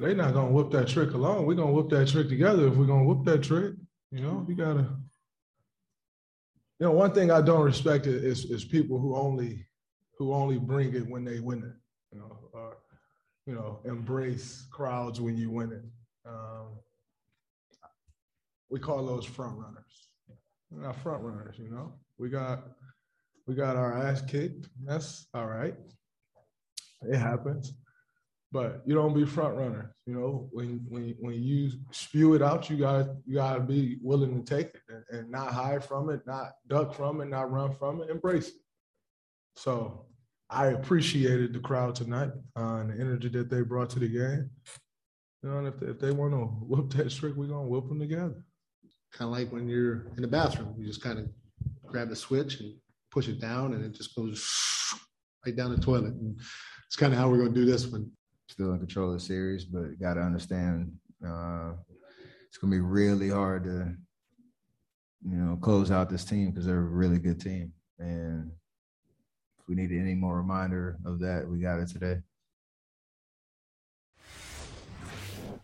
They're not gonna whoop that trick alone. We're gonna whoop that trick together if we're gonna whoop that trick. You know, you gotta. You know, one thing I don't respect is is people who only who only bring it when they win it. You know, or you know, embrace crowds when you win it. Um, we call those front runners. We're not front runners, you know. We got we got our ass kicked. That's all right. It happens. But you don't be front runners. You know, when when when you spew it out, you got you gotta be willing to take it and, and not hide from it, not duck from it, not run from it, embrace it. So I appreciated the crowd tonight uh, and the energy that they brought to the game. You know, and if they, if they want to whoop that trick, we're gonna whoop them together. Kind of like when you're in the bathroom, you just kind of grab the switch and push it down, and it just goes right down the toilet. And it's kind of how we're to do this one. Still in control of the series, but got to understand uh, it's going to be really hard to, you know, close out this team because they're a really good team, and if we needed any more reminder of that, we got it today.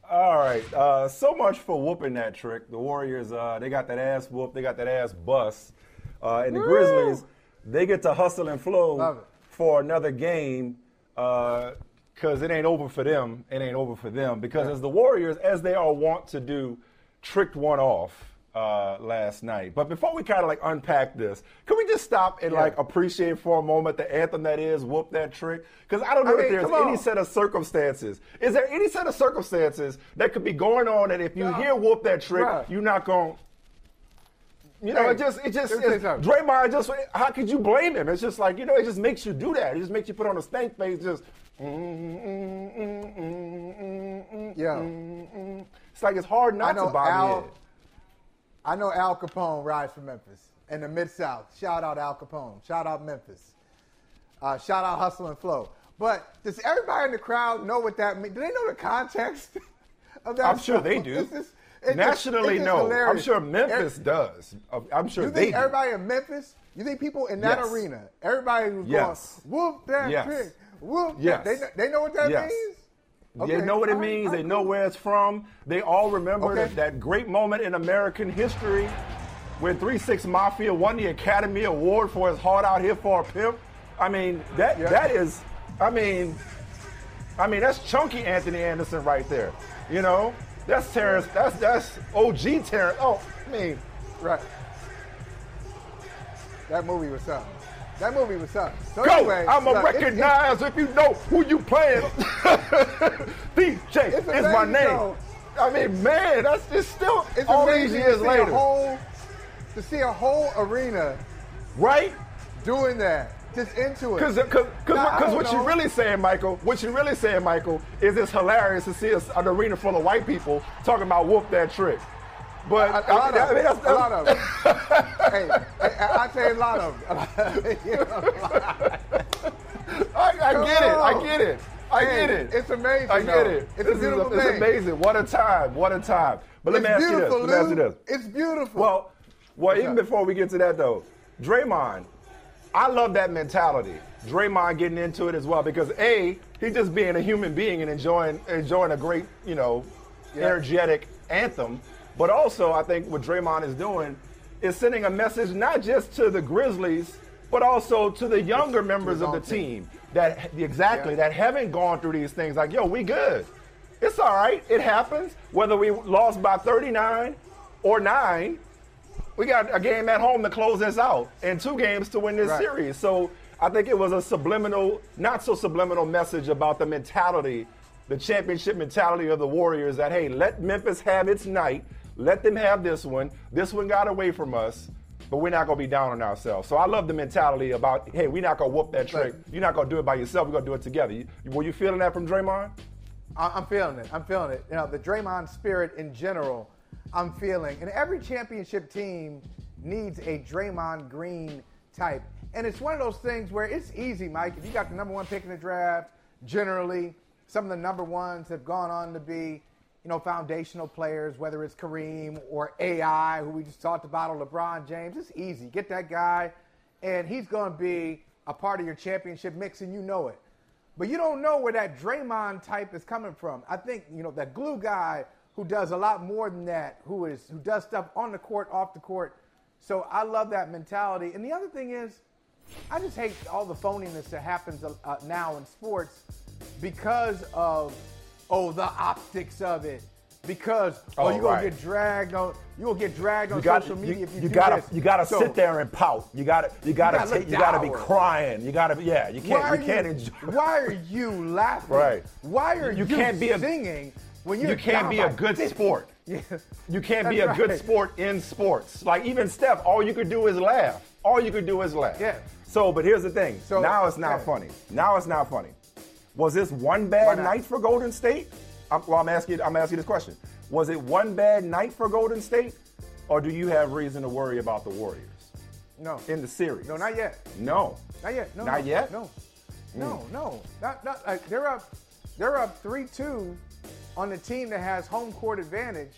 All right. Uh, so much for whooping that trick. The Warriors, uh, they got that ass whoop. They got that ass bust. Uh, and the Woo! Grizzlies, they get to hustle and flow for another game because it ain't over for them. It ain't over for them because as the Warriors, as they are wont to do, tricked one off uh, last night. But before we kind of like unpack this, can we just stop and yeah. like appreciate for a moment the anthem that is "Whoop That Trick"? Because I don't know I mean, if there's any set of circumstances. Is there any set of circumstances that could be going on that if you hear "Whoop That Trick," right. you're not going. To. You know, hey, it just, it just, it's, Draymond just, how could you blame him? It's just like, you know, it just makes you do that. It just makes you put on a stank face, just, yeah. It's like it's hard not to bob Al, your I know Al Kapone rides from Memphis in the Mid South. Shout out Al Kapone. Shout out Memphis. Uh, shout out Hustle and Flow. But does everybody in the crowd know what that means? Do they know the context of that? I'm sure they do. Nationally, just, no. Hilarious. I'm sure Memphis does. I'm sure you they. Think everybody in Memphis? You think people in that yes. arena? Everybody who's yes. going whoop that yes. trick, whoop. Yes. They, they know what that yes. means. Okay. They know what it means. They know where it's from. They all remember okay. that, that great moment in American history when 3 6 Mafia won the Academy Award for his Hard Out Here for a Pimp. I mean, that yeah. that is, I mean, I mean, that's chunky Anthony Anderson right there. You know? That's Terrence, that's that's OG Terrence. Oh, I mean, right. That movie was something. That movie was something. So Go! Anyway, I'm going to recognize if you know who you playing. DJ is my name. I mean, man, that's just still it's all these years later. Whole, to see a whole arena, right, doing that, just into it. Because because because what you're really saying, Michael, what you're really saying, Michael, is it's hilarious to see an arena full of white people talking about whoop that trick. But a, a lot I, of I mean, that's, that's, a lot of them. hey, I, I tell you a lot of them. I, I get it. I get it. I get it. It's amazing. I get it. It's this a beautiful is, It's amazing. What a time. What a time. But let me ask you this. Let me ask you this. It's beautiful. Well, well, even before we get to that though, Draymond, I love that mentality. Draymond getting into it as well because a he's just being a human being and enjoying enjoying a great you know yeah. energetic anthem. But also, I think what Draymond is doing is sending a message not just to the Grizzlies, but also to the younger it's members of the team, that exactly yeah. that haven't gone through these things. Like, yo, we good. It's all right. It happens. Whether we lost by 39 or nine, we got a game at home to close this out, and two games to win this right. series. So I think it was a subliminal, not so subliminal message about the mentality, the championship mentality of the Warriors. That hey, let Memphis have its night let them have this one. This one got away from us. but we're not gonna be down on ourselves. So I love the mentality about, hey, we're not gonna whoop that trick. You're not gonna do it by yourself. We're gonna do it together. You, were you feeling that from Draymond? I- I'm feeling it. I'm feeling it. You know, the Draymond spirit in general, I'm feeling. And every championship team needs a Draymond Green type. And it's one of those things where it's easy, Mike. If you got the number one pick in the draft, generally, some of the number ones have gone on to be, you know, foundational players, whether it's Kareem or AI, who we just talked about, or LeBron James. It's easy. Get that guy, and he's going to be a part of your championship mix, and you know it. But you don't know where that Draymond type is coming from. I think, you know, that glue guy who does a lot more than that, who is who does stuff on the court, off the court. So I love that mentality. And the other thing is, I just hate all the phoniness that happens uh, now in sports because of oh the optics of it. Because oh, Oh, you're gonna get dragged on You gonna get dragged on You got social you, media if you, you do gotta this. you gotta So, sit there and pout. You gotta you gotta gotta take you gotta be crying. You gotta be yeah. You can't you can't enjoy. why are you laughing? Right. Why are you, You can't be a- singing when you're You can't be a good 50? sport. Yeah. You can't be a That's good right. sport in sports. Like even Steph, all you could do is laugh. All you could do is laugh. Yeah. So, but here's the thing. So- now it's not yeah. funny. Now it's not funny. Was this one bad night for Golden State? I'm, well, I'm asking. I'm asking this question. Was it one bad night for Golden State, or do you have reason to worry about the Warriors No. in the series? No, not yet. No. Not yet. No. Not no, yet? No. Hmm. No, no. Not not like they're up they're up 3-2 on the team that has home court advantage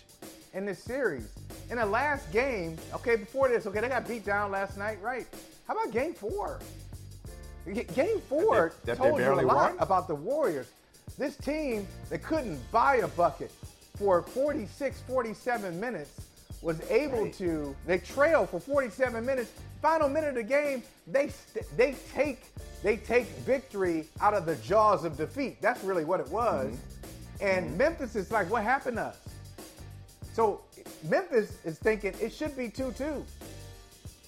in this series. In the last game, okay, before this, okay, they got beat down last night, right? How about game 4? Game 4 That they- that told you a lot won? about the Warriors. This team that couldn't buy a bucket for 46, 47 minutes was able to. They trail for 47 minutes. Final minute of the game, they st- they take they take victory out of the jaws of defeat. That's really what it was. Mm-hmm. And mm-hmm. Memphis is like, what happened to us? So Memphis is thinking it should be 2-2.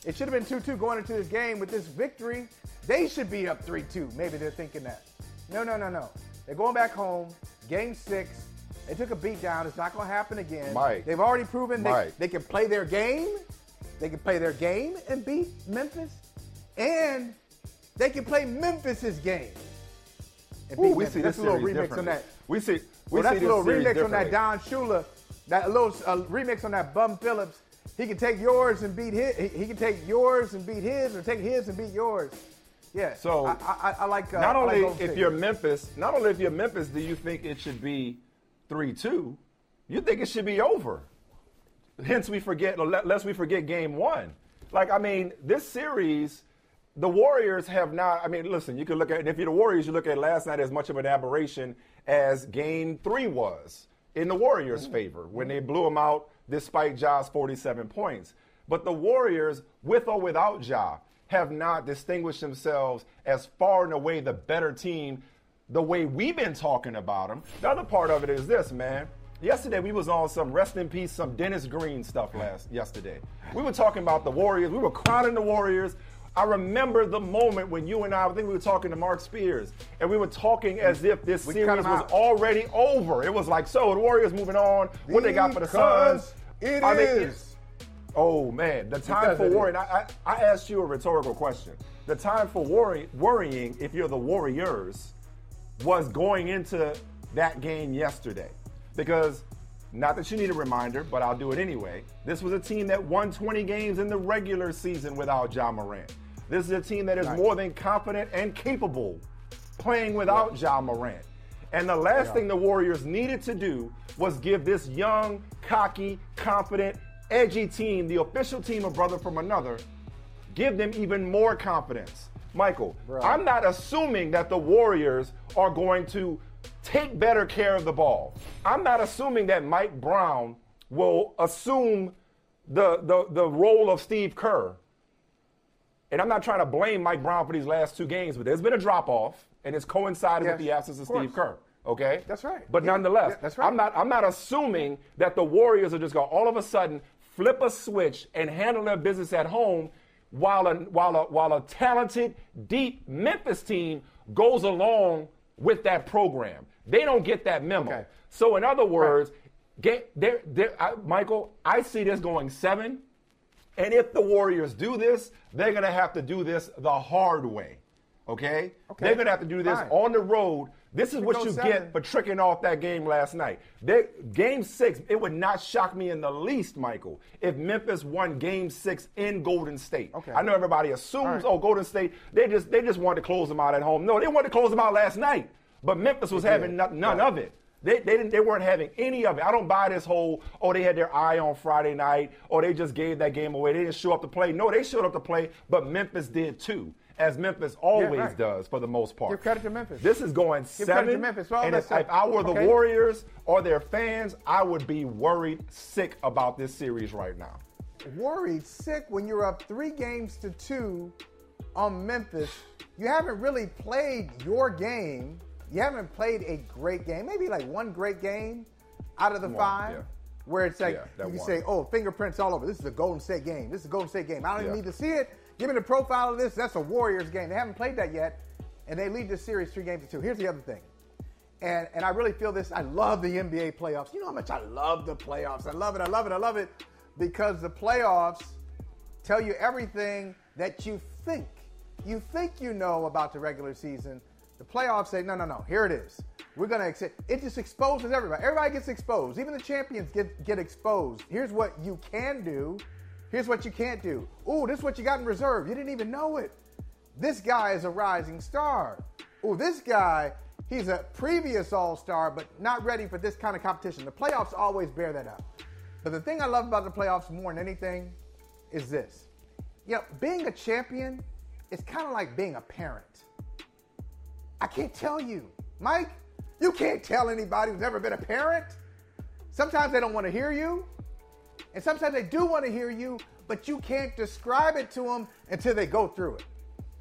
It should have been 2 2 going into this game with this victory. They should be up 3 2. Maybe they're thinking that. No, no, no, no. They're going back home. Game six. They took a beat down. It's not going to happen again. Mike. They've already proven they, Mike. they can play their game. They can play their game and beat Memphis. And they can play Memphis's game. And Ooh, beat we Memphis. see That's this a little remix on that. We see. We Well, see that's a little remix on that. Don Shula, that little uh, remix on that Bum Phillips. He can take yours and beat his. He, he can take yours and beat his, or take his and beat yours. Yeah. So, I, I, I like. Uh, not I like only if State. you're Memphis, not only if you're Memphis, do you think it should be three two? You think it should be over. Hence, we forget. Lest we forget game one. Like I mean, this series, the Warriors have not. I mean, listen, you can look at. If you're the Warriors, you look at last night as much of an aberration as game three was in the Warriors' favor when they blew them out despite Ja's 47 points. But the Warriors, with or without Ja, have not distinguished themselves as far and away the better team the way we've been talking about them. The other part of it is this, man. Yesterday we was on some rest in peace, some Dennis Green stuff last yesterday. We were talking about the Warriors. We were crowning the Warriors. I remember the moment when you and I, I think we were talking to Marc Spears, and we were talking as if this We series was already over. It was like, so the Warriors moving on. What they got for the Because Suns? it I mean, is. Oh man, the time Because for worrying. I, I, I asked you a rhetorical question. The time for worry, worrying, if you're the Warriors, was going into that game yesterday. Because, not that you need a reminder, but I'll do it anyway. This was a team that won 20 games in the regular season without Ja Morant. This is a team that is more than confident and capable playing without Ja Morant. And the last thing the Warriors needed to do was give this young, cocky, confident, edgy team, the official team of Brother from Another, give them even more confidence. Michael, I'm not assuming that the Warriors are going to take better care of the ball. I'm not assuming that Mike Brown will assume the, the, the role of Steve Kerr. And I'm not trying to blame Mike Brown for these last two games, but there's been a drop off, and it's coincided Yes, with the absence of, of. Steve Kerr. Okay, That's right. But Yeah, nonetheless, yeah, that's right. I'm not. I'm not assuming that the Warriors are just going to all of a sudden flip a switch and handle their business at home, while a while a while a talented, deep Memphis team goes along with that program. They don't get that memo. Okay. So in other words, get there. There, I, Michael, I see this going seven, And if the Warriors do this, they're going to have to do this the hard way. Okay? Okay. They're going to have to do this Fine. on the road. This is what oh you seven. get for tricking off that game last night. They, game six, it would not shock me in the least, Michael, if Memphis won game six in Golden State. Okay. I know everybody assumes, right. oh, Golden State, they just they just wanted to close them out at home. No, they wanted to close them out last night. But Memphis was They having no- none Right. of it. They, they didn't they weren't having any of it. I don't buy this whole oh they had their eye on Friday night or they just gave that game away. They didn't show up to play. No, they showed up to play, but Memphis did too, as Memphis always right. does for the most part. Give credit to Memphis. This is going Give credit to. Memphis. Well, and if, if I were the okay. Warriors or their fans, I would be worried sick about this series right now. worried, sick when you're up three games to two on Memphis. You haven't really played your game. You haven't played a great game. Maybe like one great game out of the One, five. yeah. Where it's like Yeah, you one. say, "Oh, fingerprints all over. This is a Golden State game. This is a Golden State game. I don't even need to see it. Give me the profile of this. That's a Warriors game. They haven't played that yet, and they lead this series three games to two. Here's the other thing, and and I really feel this. I love the NBA playoffs. You know how much I love the playoffs. I love it. I love it. I love it because the playoffs tell you everything that you think. You think you know about the regular season. The playoffs say, no, no, no, here it is. We're going to accept. It just exposes everybody. Everybody gets exposed. Even the champions get, get exposed. Here's what you can do. Here's what you can't do. Ooh, this is what you got in reserve. You didn't even know it. This guy is a rising star. Ooh, this guy, he's a previous all star, but not ready for this kind of competition. The playoffs always bear that out. But the thing I love about the playoffs more than anything is this. You know, being a champion is kind of like being a parent. I can't tell you, Mike, you can't tell anybody who's never been a parent. Sometimes they don't want to hear you, and sometimes they do want to hear you, but you can't describe it to them until they go through it.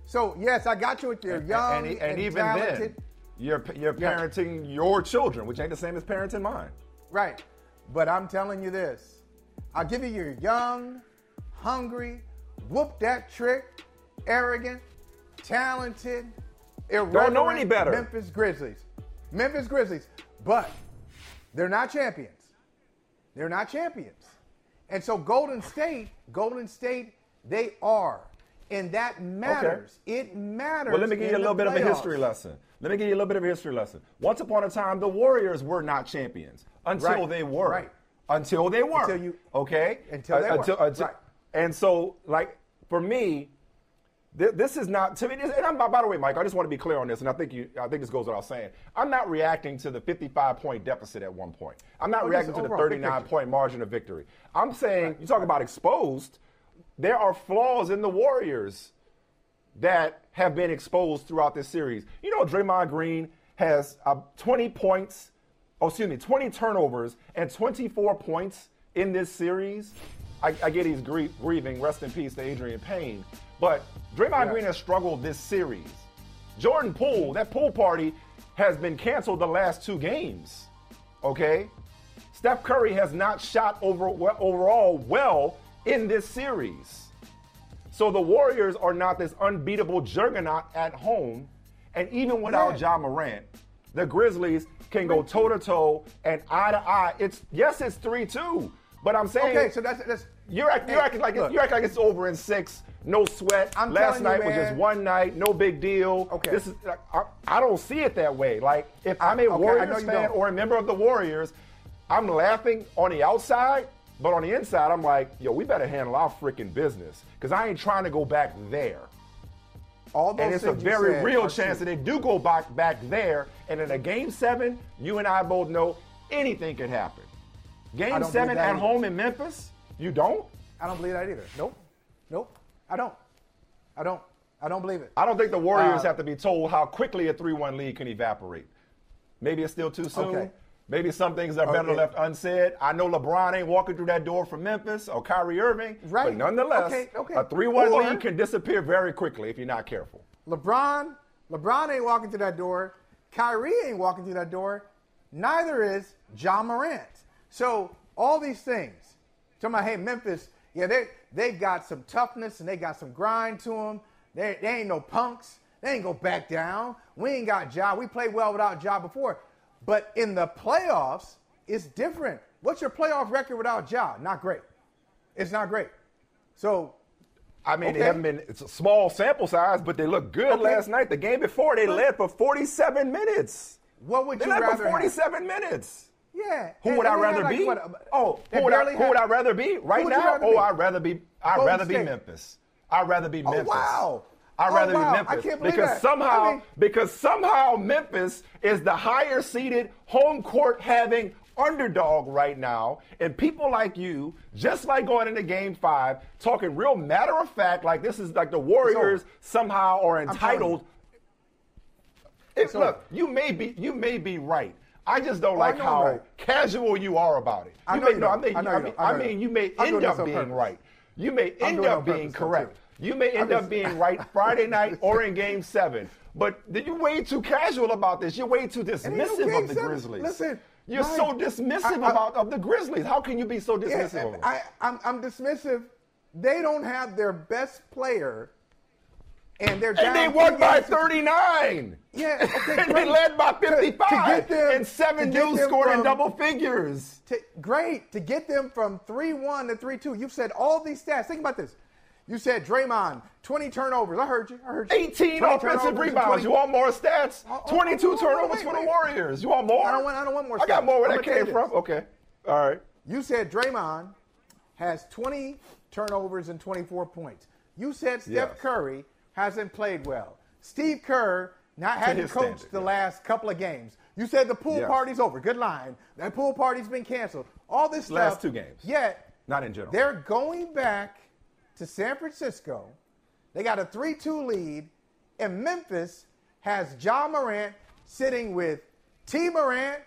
So, yes, I got you with your young and, and, and even talented. then, you're you're Yeah. parenting your children, which ain't the same as parenting mine. Right. But I'm telling you this. I'll give you your young, hungry, whoop that trick, arrogant, talented, irreverent know any better. Memphis Grizzlies. Memphis Grizzlies. But they're not champions. They're not champions. And so Golden State, Golden State, they are. And that matters. It matters. Well, let me give you a little bit of a history lesson. Let me give you a little bit of a history lesson. Once upon a time, the Warriors were not champions until Right, they were. right. Until they were. Until you- okay. Until they uh, were, right. And so, like for me, this is not to me. And I'm, by the way, Mike, I just want to be clear on this, and I think you, I think this goes without saying. I'm not reacting to the 55 point deficit at one point. I'm not Oh, reacting to the 39 picture. point margin of victory. I'm saying you talk about exposed. There are flaws in the Warriors that have been exposed throughout this series. You know, Draymond Green has uh, 20 points, oh, excuse me, 20 turnovers and 24 points in this series. I, I get he's grie- grieving. Rest in peace to Adreian Payne. But Draymond Yeah. Green has struggled this series. Jordan Poole, that pool party has been canceled the last two games. Okay? Steph Curry has not shot over, overall well in this series. So the Warriors are not this unbeatable juggernaut at home. And even without Yeah. Ja Morant, the Grizzlies can go toe to toe and eye to eye. It's yes, it's three two, but I'm saying Okay, so that's that's you're, act, you're acting like look. you're acting like it's over in six. No sweat. I'm Last telling you, night was just one night. No big deal. Okay. This is I, I don't see it that way. Like if I'm a Okay, Warriors fan or a member of the Warriors, I'm laughing on the outside, but on the inside, I'm like, yo, we better handle our freaking business because I ain't trying to go back there. all those And it's a very real chance true. that they do go back back there. And in a game seven, you and I both know anything could happen. Game seven at either. home in Memphis, you don't? I don't believe that either. Nope. Nope. I don't. I don't. I don't believe it. I don't think the Warriors Uh, have to be told how quickly a 3 1 lead can evaporate. Maybe it's still too soon. Okay. Maybe some things are better Okay. left unsaid. I know LeBron ain't walking through that door from Memphis or Kyrie Irving. Right. But nonetheless, Okay, okay. a 3 1 lead can disappear very quickly if you're not careful. LeBron, LeBron ain't walking through that door. Kyrie ain't walking through that door. Neither is Ja Morant. So all these things. Talking about, hey, Memphis, yeah, they they got some toughness and they got some grind to them. They, they ain't no punks. They ain't go back down. We ain't got Ja. We played well without Ja before. But in the playoffs, it's different. What's your playoff record without Ja? Not great. It's not great. So I mean, Okay. they haven't been. It's a small sample size, but they look good Okay. last night. The game before, they led for 47 minutes. what would They you led rather for have? 47 minutes. Yeah. Who and- would I had rather like, be? what, oh, who would, I, who would I rather be right now? Oh. I'd rather be. I'd Golden rather be Memphis. I'd rather be Oh, Memphis. wow. I'd Oh, rather wow. Be Memphis can't believe because that. somehow I mean- because somehow Memphis is the higher seeded home court having underdog right now, and people like you, just like going into Game Five, talking real matter of fact, like this is like the Warriors somehow are entitled. It, It's look, you may be you may be right. I just don't Oh, like how right. casual you are about it. I know may, you no, I mean, I know I you mean. I mean, you you may. End up being purpose. right. You may end up being correct. too. You may end up being right Friday night or in Game Seven. But you're way too casual about this. You're way too no dismissive of the Seven. Grizzlies. Listen, you're Mike, so dismissive I- about of the Grizzlies. How can you be so Yeah, dismissive of them? I, I'm, I'm dismissive. They don't have their best player, and they're down and they won by 39. Yeah, okay, and they led by To- to 55. get them- and seven dudes scored in double figures. To, great to get them from three one to three two. You've said all these stats. Think about this. You said Draymond, 20 turnovers. I heard you. I heard you. 18 20 offensive rebounds. You want more stats? Oh, oh, 22 oh, oh, turnovers wait, for the. Warriors. You want more? I don't want- I don't want more I got more where that came from. Okay. All right. You said Draymond has 20 turnovers and 24 points. You said Steph. Curry hasn't played well. Steve Kerr not hadn't coached standard, the yeah. last couple of games. You said the pool party's over. Good line. That pool party's been canceled. All this Last stuff. two games. Yet Not in general. they're going back to San Francisco. They got a 3-2 lead, and Memphis has Ja Morant sitting with T. Morant,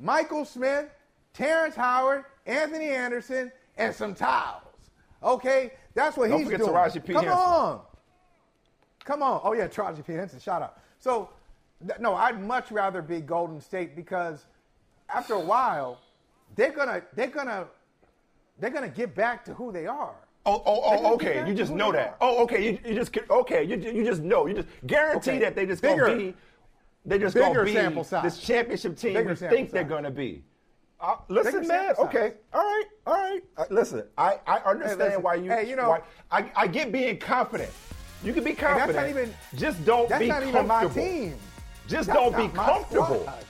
Michael Smith, Terrence Howard, Anthony Anderson, and some towels. Okay, that's what Don't he's forget doing. Taraji P. Come Henson. on, come on. Oh yeah, Taraji P. Henson. Shout out. So, th- no, I'd much rather be Golden State because after a while, they're gonna they're gonna they're gonna get back to who they are. Oh, oh, oh, okay. You just know that. are. Oh, okay. You, you just okay. You, you just know. You just guarantee Okay. that they just Bigger- gonna be. They just bigger gonna be sample size. this championship team Bigger we think they're gonna be. Uh, listen, man. Okay. All right. All right. Uh, listen, I, I understand listen. why you. Hey, you know- why, I, I get being confident. You can be that's confident. not even- just don't That's be not even my team. Just That's don't be comfortable. squad.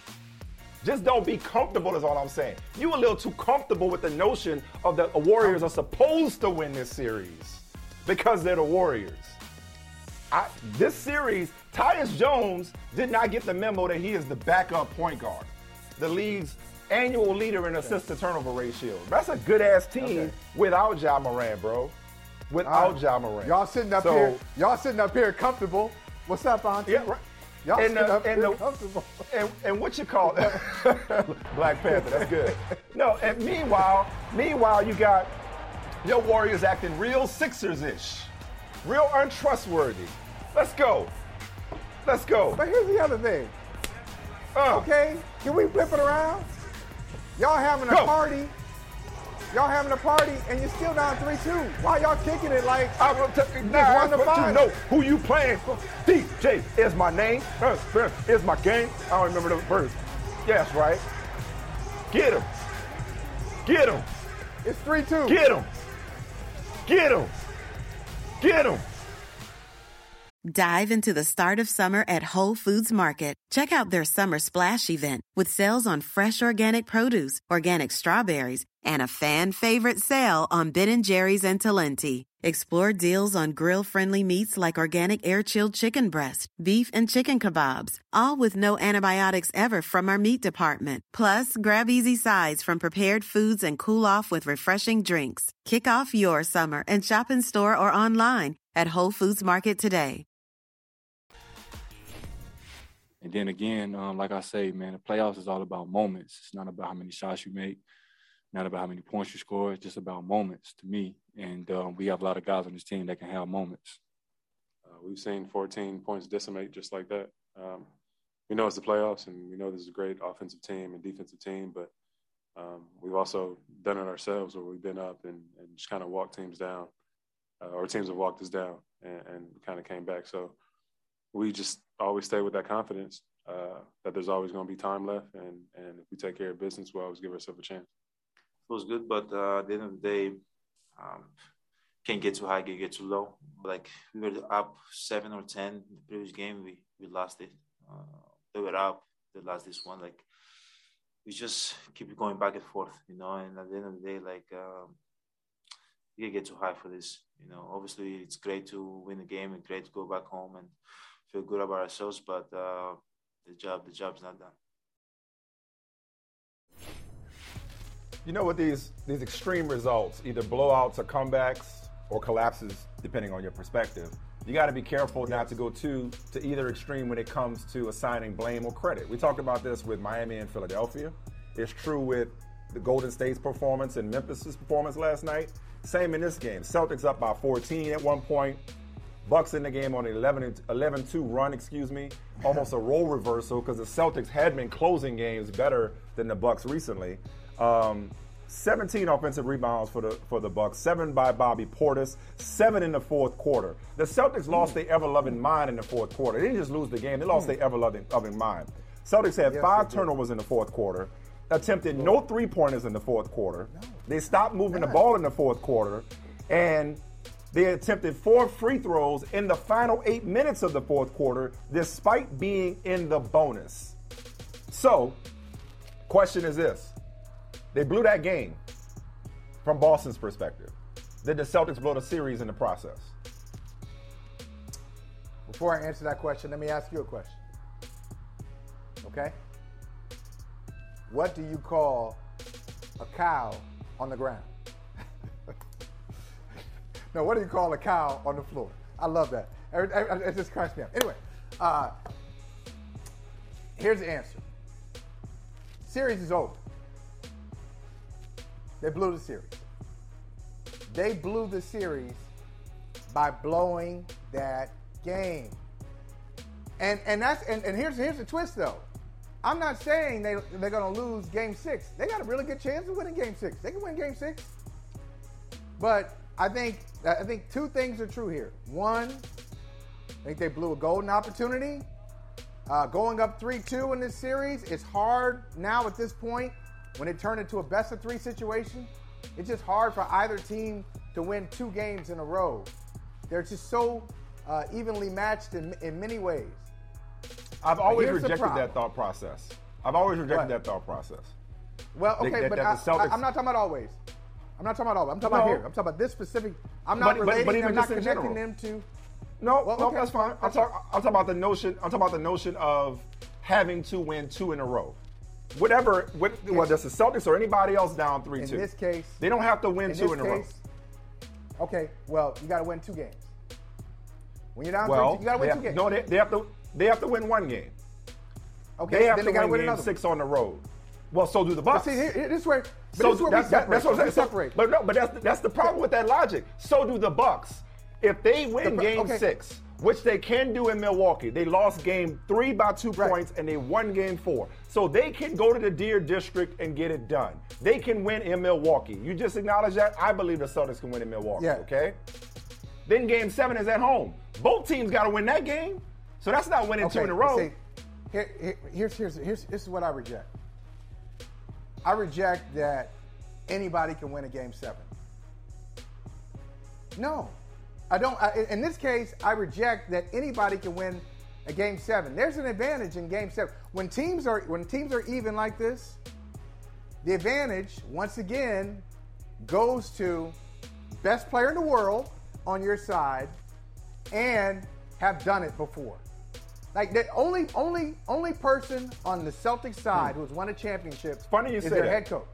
Just don't be comfortable is all I'm saying. You a little too comfortable with the notion of the Warriors are supposed to win this series because they're the Warriors. I, this series, Tyus Jones did not get the memo that he is the backup point guard, the league's annual leader in assist to turnover ratio. That's a good ass team Okay. without Ja Morant, bro. Without right. Ja Morant. Y'all sitting up So- here. Y'all sitting up here comfortable. What's up, Auntie? Yeah, right. Y'all And, sitting uh, up and here the- comfortable. and, and what you call that? Black Panther? That's good. No, and meanwhile, meanwhile, you got your Warriors acting real Sixers-ish, real untrustworthy. Let's go. Let's go. But here's the other thing. Uh, Okay, can we flip it around? Y'all having a Go. party. Y'all having a party, and you're still down three-two. Why y'all kicking it like? I will t- now one to but you know who you playing. DJ is my name. Is my game. I don't remember the verse. Yes, right. Get him. Get him. It's three-two. Get him. Get him. Get him. Dive into the start of summer at Whole Foods Market. Check out their summer splash event with sales on fresh organic produce, organic strawberries, and a fan favorite sale on Ben & Jerry's and Talenti. Explore deals on grill-friendly meats like organic air-chilled chicken breast, beef and chicken kebabs, all with no antibiotics ever from our meat department. Plus, grab easy sides from prepared foods and cool off with refreshing drinks. Kick off your summer and shop in store or online at Whole Foods Market today. And then again, um, like I say, man, the playoffs is all about moments. It's not about how many shots you make, not about how many points you score. It's just about moments to me. And um, we have a lot of guys on this team that can have moments. Uh, we've seen 14 points decimate just like that. Um, we know it's the playoffs, and we know this is a great offensive team and defensive team, but um, we've also done it ourselves where we've been up and, and just kind of walked teams down, uh, or teams have walked us down and, and kind of came back. So we just always stay with that confidence uh, that there's always going to be time left, and, and if we take care of business, we'll always give ourselves a chance. Was good, but uh, at the end of the day, um, can't get too high, can't get too low. Like we were up seven or ten the previous game, we we lost it. Uh, they were up, they lost this one. Like we just keep going back and forth, you know. And at the end of the day, like um, you can get too high for this. You know, obviously it's great to win the game and great to go back home and feel good about ourselves, but uh, the job the job's not done. You know, with these these extreme results, either blowouts or comebacks or collapses, depending on your perspective, you got to be careful not to go too to either extreme when it comes to assigning blame or credit. We talked about this with Miami and Philadelphia. It's true with the Golden State's performance and Memphis's performance last night. Same in this game. Celtics up by 14 at one point. Bucks in the game on an 11 11 2 run, excuse me. Almost a role reversal because the Celtics had been closing games better than the Bucks recently. Um, 17 offensive rebounds for the for the Bucks, seven by Bobby Portis, seven in the fourth quarter. The Celtics lost their ever loving mind in the fourth quarter. They didn't just lose the game; they lost their ever loving mind. Celtics had Yes, five turnovers in the fourth quarter, attempted no three pointers in the fourth quarter. They stopped moving the ball in the fourth quarter, and they attempted four free throws in the final eight minutes of the fourth quarter, despite being in the bonus. So, question is this. They blew that game from Boston's perspective. Did the Celtics blow the series in the process? Before I answer that question, let me ask you a question. Okay? What do you call a cow on the ground? no, what do you call a cow on the floor? I love that. It, just cracks me up. Anyway, uh, here's the answer. Series is over. They blew the series. They blew the series by blowing that game. And and that's and, and here's here's the twist though. I'm not saying they they're gonna lose game six. They got a really good chance of winning game six. They can win game six. But I think I think two things are true here. One, I think they blew a golden opportunity. Uh, going up 3-2 in this series, it's hard now at this point when it turned into a best of three situation. It's just hard for either team to win two games in a row. They're just so uh, evenly matched in, in many ways. I've always rejected that thought process. I've always rejected What? that thought process. Well, They- okay, that- but I, the Celtics- I, am not talking about always. I'm not talking about always. I'm talking No. about here. I'm talking about this specific. I'm not But- but- relating but them, even not connecting them to. No, Well, no, okay. that's fine. I'm talking. I'm talking about the notion. I'm talking about the notion of having to win two in a row. Whatever, what, whether it's the Celtics or anybody else down three In two. this case, they don't have to win in two in a row. okay, well, you got to win two games. When you're down Well, three, you got to win have, two games. no, they, they have to. They have to win one game. okay, they have to they win, win game another. six on the road. Well, so do the But Bucks. see, here, here- this way, but So this is where that's, we that- separate. that's what I'm saying. Separate. but no, but that's that's the problem with that logic. So do the Bucks. If they win The Game okay. Six, which they can do in Milwaukee, they lost Game Three by two Right. points and they won Game Four, so they can go to the Deer District and get it done. They can win in Milwaukee. You just acknowledge that. I believe the Celtics can win in Milwaukee. Yeah. Okay. Then Game Seven is at home. Both teams got to win that game. So that's not winning two in a row. See, here, here- here's, here's, here's, this is what I reject. I reject that anybody can win a game seven. No, I don't. I, in this case, I reject that anybody can win a game seven. There's an advantage in game seven when teams are when teams are even like this. The advantage, once again, goes to best player in the world on your side and have done it before. Like the only only only person on the Celtics side who has won a championship Hmm. funny you is say their that. head coach.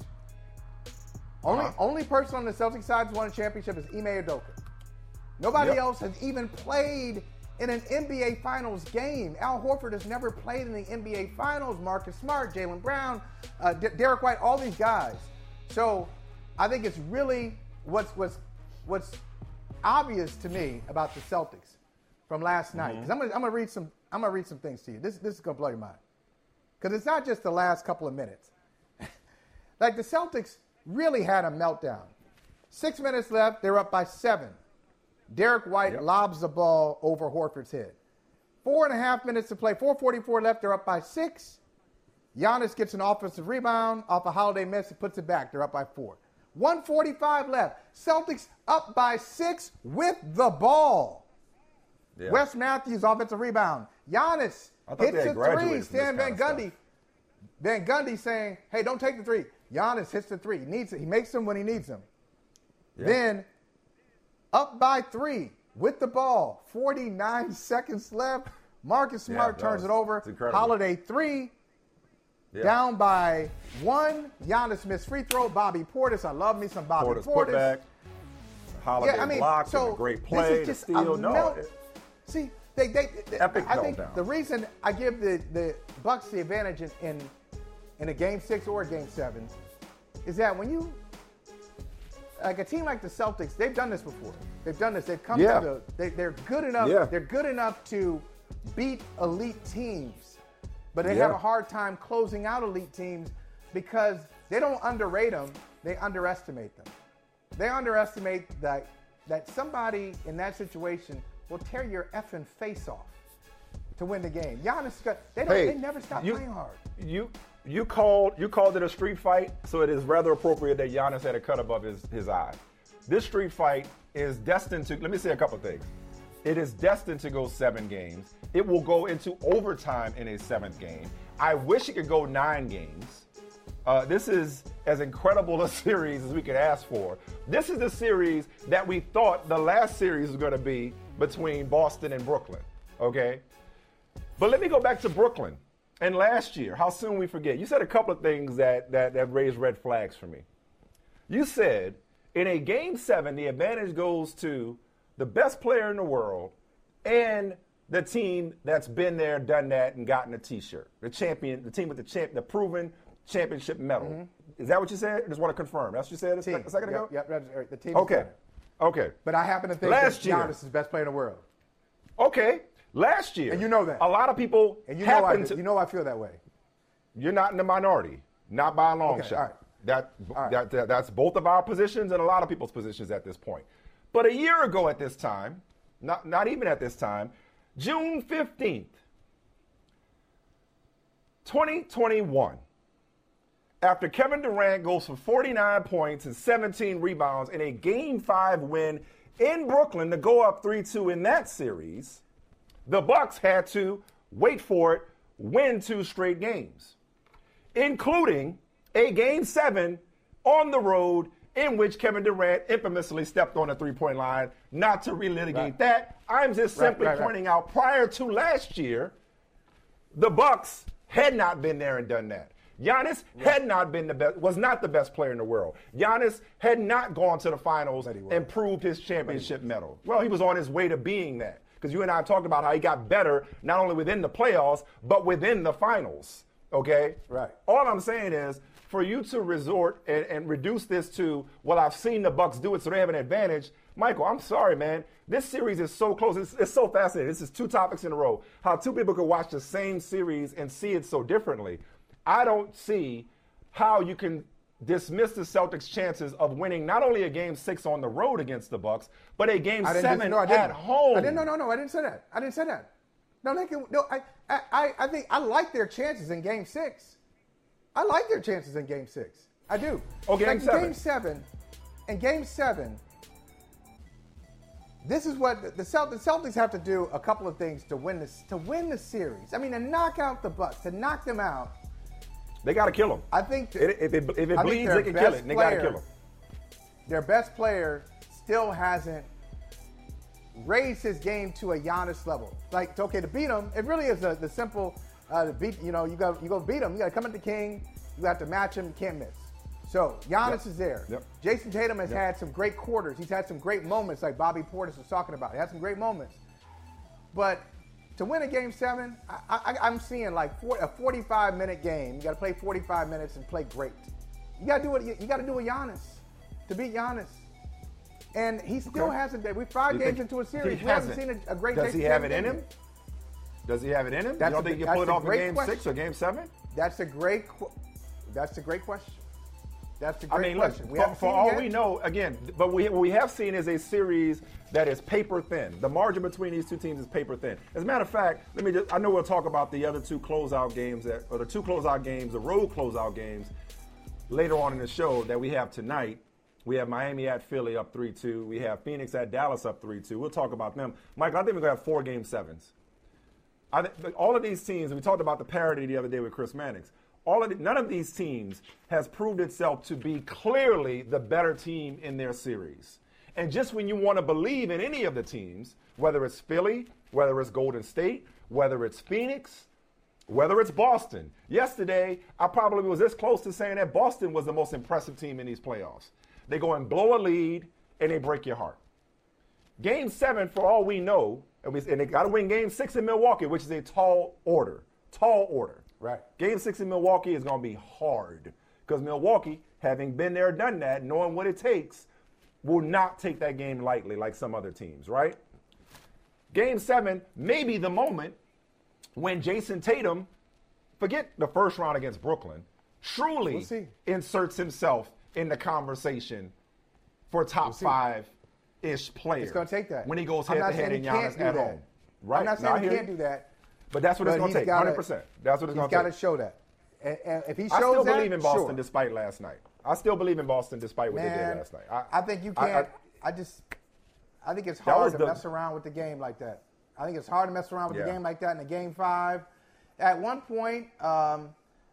Only Uh-huh. only person on the Celtics side who's won a championship is Ime Udoka. Nobody Yep. else has even played in an NBA Finals game. Al Horford has never played in the NBA Finals. Marcus Smart, Jaylen Brown, uh, D- Derrick White, all these guys. So I think it's really what's what's what's obvious to me about the Celtics from last night. Mm-hmm. Because I'm gonna I'm gonna read some I'm gonna read some things to you. This this is gonna blow your mind. Because it's not just the last couple of minutes. like the Celtics really had a meltdown. Six minutes left, they're up by seven. Derrick White lobs the ball over Horford's head. Four and a half minutes to play, 444 left, they're up by six. Giannis gets an offensive rebound off a Holiday miss and puts it back. They're up by four. 145 left. Celtics up by six with the ball. Yeah. Wes Matthews offensive rebound. Giannis hits a three. Stan Van Gundy. Van Gundy saying, "Hey, don't take the three. Giannis hits the three. He needs it. He makes them when he needs them. Then up by three with the ball. 49 seconds left. Marcus Yeah, Smart that turns was- it over. Holiday three. Yeah. Down by one. Giannis missed free throw. Bobby Portis. I love me some Bobby Portis Portis. Holiday Yeah, I mean, block so great this play. is the just a melt- See, they, they, they Epic I think the reason I give the, the Bucks the advantage in, in in a game six or a game seven is that when you like a team like the Celtics, they've done this before. They've done this. They've come Yeah. to the. They, they're good enough. Yeah. They're good enough to beat elite teams, but they Yeah. have a hard time closing out elite teams because they don't underrate them. They underestimate them. They underestimate that that somebody in that situation will tear your effing face off to win the game. Giannis, they don't. Hey, they never stop you- playing hard. you you called you called it a street fight, so it is rather appropriate that Giannis had a cut above his, his eye. This street fight is destined to let me say a couple things. It is destined to go seven games. It will go into overtime in a seventh game. I wish it could go nine games. Uh, this is as incredible a series as we could ask for. This is the series that we thought the last series was going to be between Boston and Brooklyn. Okay, but let me go back to Brooklyn and last year. How soon we forget? You said a couple of things that that, that raised red flags for me. You said in a game seven, the advantage goes to the best player in the world and the team that's been there, done that, and gotten a T-shirt. The champion, the team with the champ, the proven championship medal. Mm-hmm. Is that what you said? I just want to confirm. That's what you said a, Team. a second Yep, ago. Yep, right. The team. Okay. Okay. But I happen to think Last that year. Giannis is the best player in the world. Okay. Last year. And you know that. A lot of people And you know I to. you know I feel that way. You're not in the minority, not by a long Okay, shot. right. That, right. that, that that's both of our positions and a lot of people's positions at this point. But a year ago at this time, not not even at this time, June 15th, 2021, after Kevin Durant goes for 49 points and 17 rebounds in a game 5 win in Brooklyn to go up 3-2 in that series, the Bucks had to wait for it, win two straight games, including a game seven on the road in which Kevin Durant infamously stepped on the three-point line. Not to relitigate Right. that, I'm just simply right, right. pointing out prior to last year, the Bucks had not been there and done that. Giannis had not been the best, was not the best player in the world. Giannis had not gone to the finals and proved his championship medal. Well, he was on his way to being that because you and I talked about how he got better not only within the playoffs but within the finals. Okay, Right. All I'm saying is for you to resort and, and reduce this to well, I've seen the Bucks do it, so they have an advantage. Michael, I'm sorry, man. This series is so close. It's, it's so fascinating. This is two topics in a row. How two people could watch the same series and see it so differently. I don't see how you can dismiss the Celtics' chances of winning not only a game six on the road against the Bucks, but a game seven no, I didn't. at home. I didn't. No, no, no. I didn't say that. I didn't say that. No, they can. No, I, I, I- think I like their chances in Game Six. I like their chances in Game Six. I do. Oh, Game Like, seven. Game Seven. In Game Seven, this is what the, the, Celt- the Celtics have to do. A couple of things to win this. To win the series. I mean, to knock out the Bucks, to knock them out. They got to kill him. I think that- If it, if it I bleeds, they can kill it. And they got to kill him. their best player still hasn't raised his game to a Giannis level. Like, it's okay to beat him. It really is a, the simple uh, to beat. You know, you go you go beat him. You got to come at the king. You have to match him. You can't miss. So Giannis Yep. is there. Yep. Jayson Tatum has Yep. had some great quarters. He's had some great moments, like Bobby Portis was talking about. He had some great moments. But to win a game seven, I, I, I'm seeing like a 45 minute game. You got to play 45 minutes and play great. You got to do it. You, got to do a Giannis to beat Giannis. And he still Okay. hasn't. We're five You games into a series. We haven't hasn't? seen a, a great. Does he have it in him? yet. Does he have it in him? That's you don't a- think you pull it off in game question. six or game seven? That's a great. That's a great question. That's a I great mean, look. We for, for all yet. we know, again, but we, what we have seen is a series that is paper thin. The margin between these two teams is paper thin. As a matter of fact, let me just, I know we'll talk about the other two closeout games, that, or the two closeout games, the road closeout games, later on in the show that we have tonight. We have Miami at Philly up 3 2. We have Phoenix at Dallas up 3 2. We'll talk about them. Mike, I think we're going to have four game sevens. I all of these teams, we talked about the parity the other day with Chris Mannix. All of the, none of these teams has proved itself to be clearly the better team in their series. And just when you want to believe in any of the teams, whether it's Philly, whether it's Golden State, whether it's Phoenix, whether it's Boston. Yesterday, I probably was this close to saying that Boston was the most impressive team in these playoffs. They go and blow a lead and they break your heart. Game seven, for all we know, and, and they got to win game six in Milwaukee, which is a tall order. Tall order. Right. Game six in Milwaukee is going to be hard because Milwaukee, having been there, done that, knowing what it takes, will not take that game lightly like some other teams, right? Game seven may be the moment when Jayson Tatum, forget the first round against Brooklyn, truly We'll inserts himself in the conversation for top see. five ish players. It's going to take that. When he goes head to head in Giannis at home. Right? I'm not No, saying I he can't do that. But that's what it's but going to take. gotta- 100%. That's what it's going He's got to to show that. And, and if he shows I still that, believe in Boston sure. despite last night. I still believe in Boston despite what they did last night. I, think you I- I- can't. I, just, I think it's hard to the- mess around with the game like that. I think it's hard to mess around with Yeah. the game like that in the game five. At one point, um,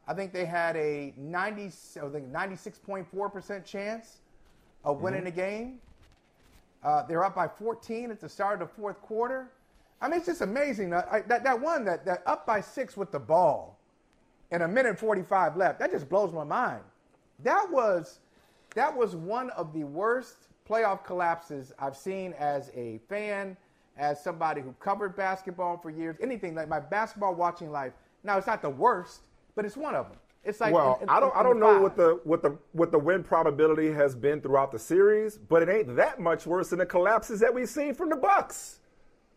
I think they had a 90, I think 96.4 percent chance of winning Mm-hmm. the game. Uh, they're up by 14 at the start of the fourth quarter. I mean, it's just amazing. Uh, I, that, that one, that, that up by six with the ball and a minute 45 left, that just blows my mind. That was, that was one of the worst playoff collapses I've seen as a fan, as somebody who covered basketball for years, anything like my basketball watching life. Now, it's not the worst, but it's one of them. It's like well, in- in- I don't, I don't know five. what the what the what the win probability has been throughout the series, but it ain't that much worse than the collapses that we've seen from the Bucks.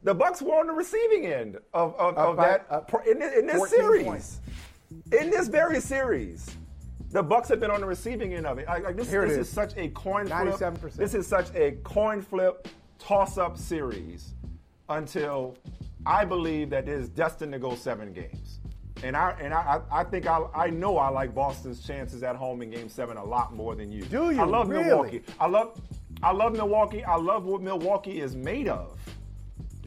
The Bucks were on the receiving end of, of, of by- that up in, this- in this series. points. In this very series, the Bucks have been on the receiving end of it. Like, like this, this is. is such a coin flip. 97%. This is such a coin flip, toss-up series until I believe that it is destined to go seven games. And I and I, I I think I I know I like Boston's chances at home in Game Seven a lot more than you. Do you I love really? Milwaukee. I love I love Milwaukee. I love what Milwaukee is made of.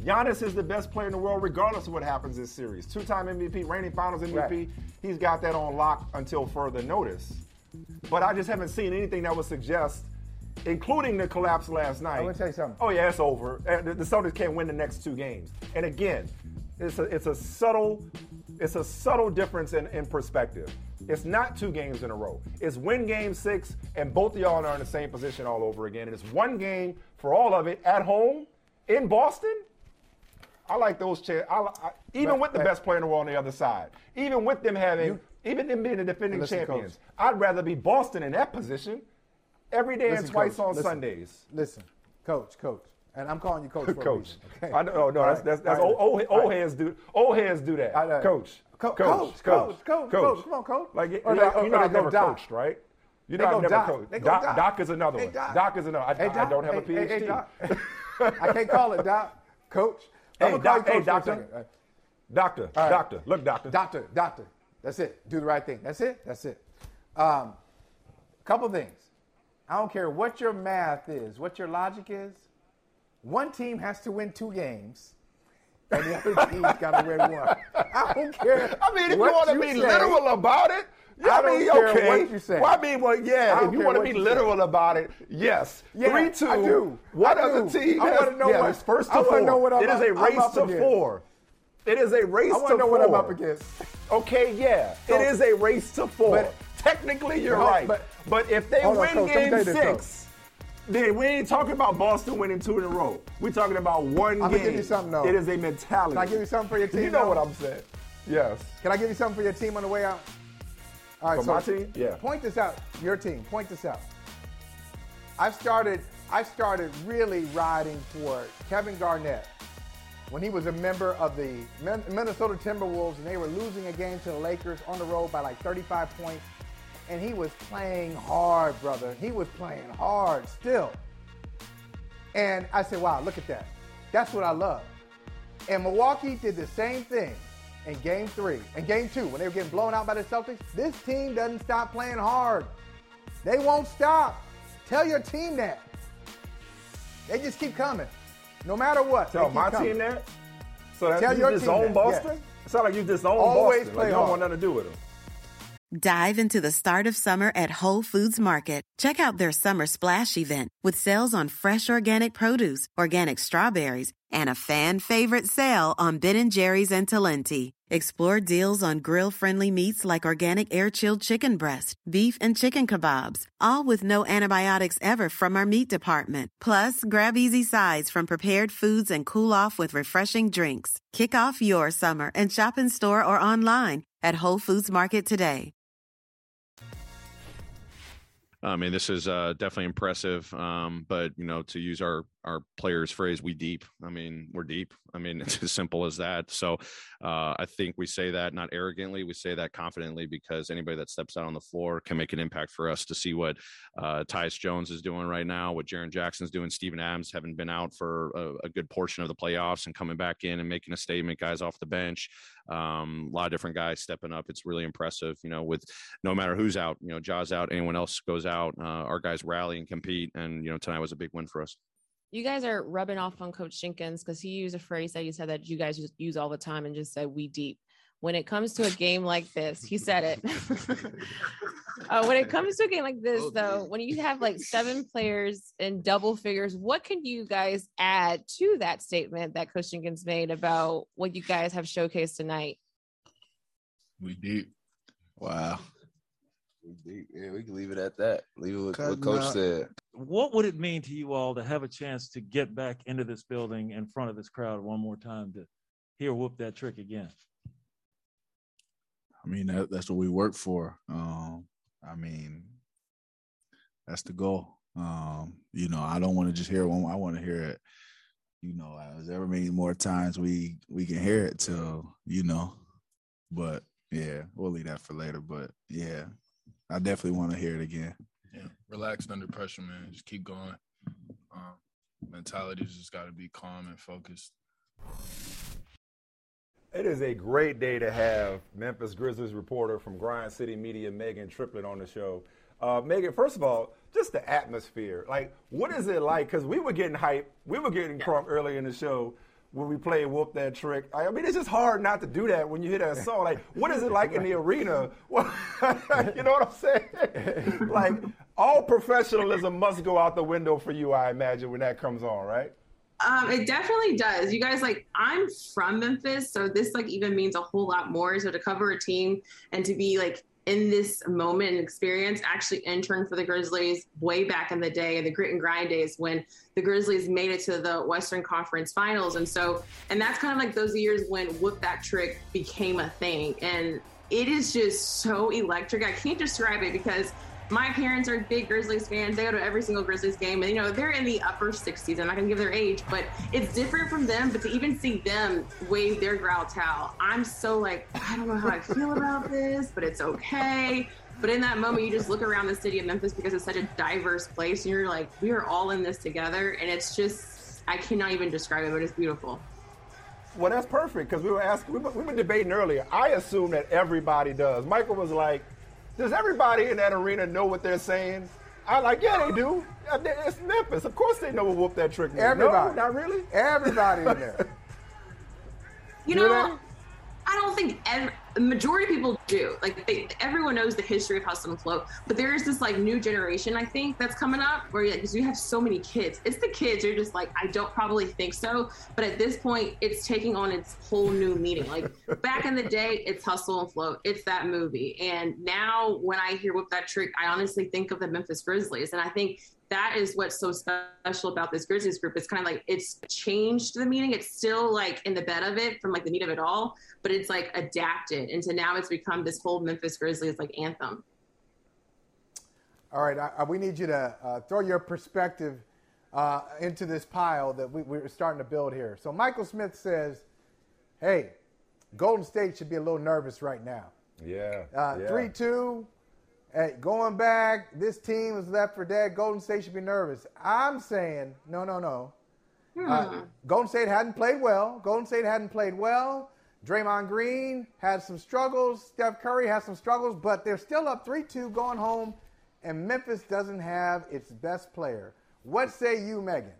Giannis is the best player in the world, regardless of what happens this series. Two-time MVP, reigning Finals MVP. Right. He's got that on lock until further notice. But I just haven't seen anything that would suggest, including the collapse last night. I'm gonna tell you something. Oh yeah, it's over. Uh, The, the Celtics can't win the next two games. And again, it's a it's a subtle it's a subtle difference in, in perspective. It's not two games in a row. It's win game six, and both of y'all are in the same position all over again. And it's one game for all of it at home in Boston. I like those chances. I, I, even But- with the but- best player in the world on the other side, even with them having, You- even them being the defending Listen, champions, Coach. I'd rather be Boston in that position every day and twice Coach, on listen. Sundays. Listen, coach, coach, and I'm calling you coach. For a Coach, reason, okay? I know, oh, no, that's right, that's, that's right, old, old right. heads do old heads do that. I know. Coach, Co- coach, coach, coach, coach, coach, come on, coach. Like you Or know, they- you know go never Doc. coached, right? You know I've never coached. Doc, Doc. Doc is another Hey, one. Doc. Doc is another. I, Hey, I don't have a Hey, hey, PhD. I can't call it Doc, coach. Hey, Doc- hey, coach for a doctor. Doctor, right. doctor, look, doctor. Doctor, doctor. That's it. Do the right thing. That's it. That's it. Um, couple things. I don't care what your math is, what your logic is. One team has to win two games, and the other team's got to win one. I don't care. I mean, if you want to be say. literal about it, yeah, I mean, okay. what you say. Well, I mean, well, yeah. If you want to be you say. literal about it, yes. Yeah, Three, two. I do. What I other do. team? I wanna know yeah, what- first to I four. know what I'm it is up- a I'm race to against. four. It is a race I to want to know four. what I'm up against. Okay, yeah, So- it is a race to four. But- Technically, you're right. but- But, if they on, win Coach, game six, then we ain't talking about Boston winning two in a row. We're talking about one game. I'ma game. give you something, though. It is a mentality. Can I give you something for your team? You know though? what I'm saying? Yes. Can I give you something for your team on the way out? All right, For so my team? Yeah. Point this out. Your team. Point this out. I've started. I started really riding for Kevin Garnett when he was a member of the Minnesota Timberwolves and they were losing a game to the Lakers on the road by like 35 points, and he was playing hard, brother. He was playing hard still. And I said, wow, look at that. That's what I love. And Milwaukee did the same thing in game three and game two when they were getting blown out by the Celtics. This team doesn't stop playing hard. They won't stop. Tell your team that. They just keep coming, no matter what. Tell They my coming. team that. So that Tell you your disown team that, Boston. yes. It sounds like you disown Always Boston. play like you don't hard. want nothing to do with them. Dive into the start of summer at Whole Foods Market. Check out their summer splash event with sales on fresh organic produce, organic strawberries, and a fan favorite sale on Ben & Jerry's and Talenti. Explore deals on grill-friendly meats like organic air-chilled chicken breast, beef and chicken kebabs, all with no antibiotics ever from our meat department. Plus, grab easy sides from prepared foods and cool off with refreshing drinks. Kick off your summer and shop in store or online at Whole Foods Market today. I mean, this is uh, definitely impressive. Um, but you know, to use our our players' phrase, "we deep." I mean, we're deep. I mean, it's as simple as that. So, uh, I think we say that not arrogantly. We say that confidently because anybody that steps out on the floor can make an impact for us. To see what uh, Tyus Jones is doing right now, what Jaren Jackson's doing, Steven Adams having been out for a, a good portion of the playoffs and coming back in and making a statement. Guys off the bench, um, a lot of different guys stepping up. It's really impressive. You know, with no matter who's out, you know, Ja's out, anyone else goes out, uh, our guys rally and compete. And you know, tonight was a big win for us. You guys are rubbing off on Coach Jenkins because he used a phrase that he said that you guys just use all the time and just said we deep. When it comes to a game like this, he said it. uh, when it comes to a game like this, though, when you have like seven players in double figures, what can you guys add to that statement that Coach Jenkins made about what you guys have showcased tonight? We deep. Wow. We deep. Yeah, we can leave it at that. Leave it with what Coach out. said. What would it mean to you all to have a chance to get back into this building in front of this crowd one more time to hear whoop that trick again? I mean, that, that's what we work for. Um, I mean, that's the goal. Um, you know, I don't want to just hear one. I want to hear it. You know, as ever many more times we we can hear it till you know. But yeah, we'll leave that for later. But yeah, I definitely want to hear it again. Yeah, relaxed under pressure, man. Just keep going. Um, mentality's just got to be calm and focused. It is a great day to have Memphis Grizzlies reporter from Grind City Media, Megan Triplett, on the show. Uh, Megan, first of all, just the atmosphere. Like, what is it like? Because we were getting hype, we were getting crunk earlier in the show when we played Whoop That Trick. I mean, it's just hard not to do that when you hear that song. Like, what is it like in the arena? Well, you know what I'm saying? like, all professionalism must go out the window for you, I imagine, when that comes on, right? Um, it definitely does. You guys, like, I'm from Memphis, so this like even means a whole lot more. So to cover a team and to be like in this moment and experience, actually intern for the Grizzlies way back in the day, in the grit and grind days when the Grizzlies made it to the Western Conference Finals, and so and that's kind of like those years when whoop that trick became a thing, and it is just so electric. I can't describe it because my parents are big Grizzlies fans. They go to every single Grizzlies game, and you know they're in the upper 60s. I'm not gonna give their age, but it's different from them. But to even see them wave their growl towel, I'm so like I don't know how I feel about this, but it's okay. But in that moment, you just look around the city of Memphis because it's such a diverse place, and you're like, we are all in this together, and it's just I cannot even describe it, but it's beautiful. Well, that's perfect because we were asking, we we were debating earlier. I assume that everybody does. Michael was like, "Does everybody in that arena know what they're saying?" I like, yeah, they do. Uh, it's Memphis. Of course, they know what whoop that trick means. Everybody. No, not really. Everybody in there. You know, I don't think ev- the majority of people do. Like, they, everyone knows the history of hustle and flow, but there is this like new generation, I think, that's coming up where like, 'cause you have so many kids. It's the kids. You're just like, I don't probably think so, but at this point, it's taking on its whole new meaning. Like back in the day, it's hustle and flow. It's that movie, and now when I hear "Whoop That Trick," I honestly think of the Memphis Grizzlies, and I think that is what's so special about this Grizzlies group. It's kind of like it's changed the meaning. It's still like in the bed of it from like the meat of it all, but it's like adapted into now it's become this whole Memphis Grizzlies like anthem. All right, I, I- we need you to uh, throw your perspective uh, into this pile that we, we're starting to build here. So Michael Smith says, "Hey, Golden State should be a little nervous right now. Yeah. Uh, yeah. Three two, hey, going back. This team is left for dead. Golden State should be nervous. I'm saying, no, no, no. Uh, Hmm. Golden State hadn't played well. Golden State hadn't played well. Draymond Green had some struggles. Steph Curry had some struggles, but they're still up 3 2 going home and Memphis doesn't have its best player. What say you, Megan?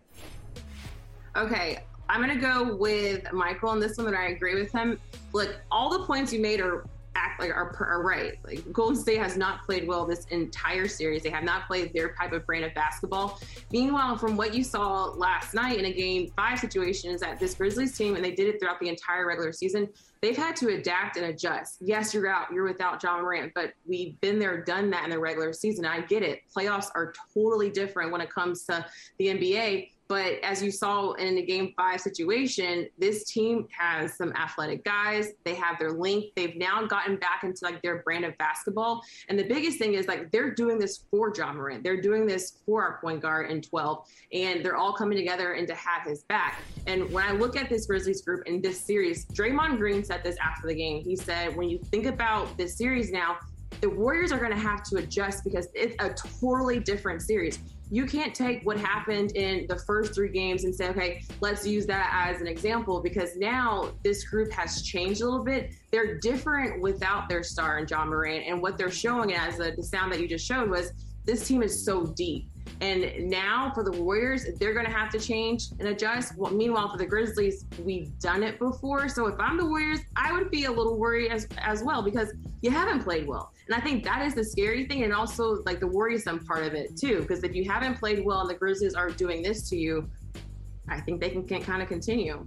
Okay, I'm gonna go with Michael on this one, and I agree with him. Look, all the points you made are act like are, are right. Like Golden State has not played well this entire series. They have not played their type of brand of basketball. Meanwhile, from what you saw last night in a game five situation, is that this Grizzlies team, and they did it throughout the entire regular season, they've had to adapt and adjust. Yes, you're out, you're without Ja Morant, but we've been there, done that in the regular season. I get it. Playoffs are totally different when it comes to the NBA. But as you saw in the game five situation, this team has some athletic guys. They have their length. They've now gotten back into like their brand of basketball. And the biggest thing is like they're doing this for Ja Morant. They're doing this for our point guard in 12. And they're all coming together and to have his back. And when I look at this Grizzlies group in this series, Draymond Green said this after the game. He said, when you think about this series now, the Warriors are going to have to adjust because it's a totally different series you can't take what happened in the first three games and say, okay, let's use that as an example because now this group has changed a little bit. They're different without their star and Ja Morant. And what they're showing as the, the sound that you just showed was this team is so deep. And now for the Warriors, they're going to have to change and adjust. Well, meanwhile, for the Grizzlies, we've done it before. So if I'm the Warriors, I would be a little worried as, as well because you haven't played well. And I think that is the scary thing and also like the worrisome part of it too. Because if you haven't played well and the Grizzlies are doing this to you, I think they can, can kind of continue.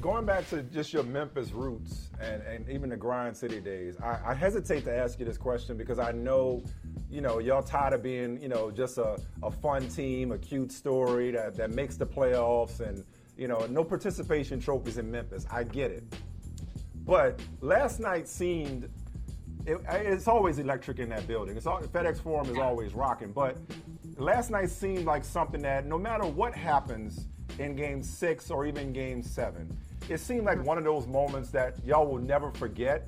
Going back to just your Memphis roots and, and even the Grind City days, I, I hesitate to ask you this question because I know, you know, y'all tired of being, you know, just a, a fun team, a cute story that, that makes the playoffs and, you know, no participation trophies in Memphis. I get it. But last night seemed it, it's always electric in that building. It's all, FedEx Forum is always rocking. But last night seemed like something that no matter what happens in Game Six or even Game Seven, it seemed like one of those moments that y'all will never forget.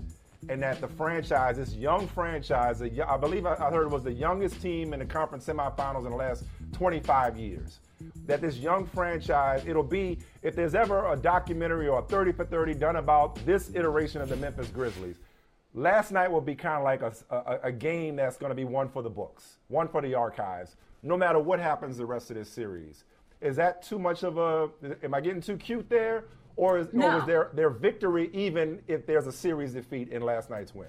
And that the franchise, this young franchise, I believe I heard it was the youngest team in the conference semifinals in the last 25 years that this young franchise, it'll be, if there's ever a documentary or a 30 for 30 done about this iteration of the Memphis Grizzlies, last night will be kind of like a, a, a game that's going to be one for the books, one for the archives, no matter what happens the rest of this series. Is that too much of a, am I getting too cute there? Or, is, no. or was there their victory even if there's a series defeat in last night's win?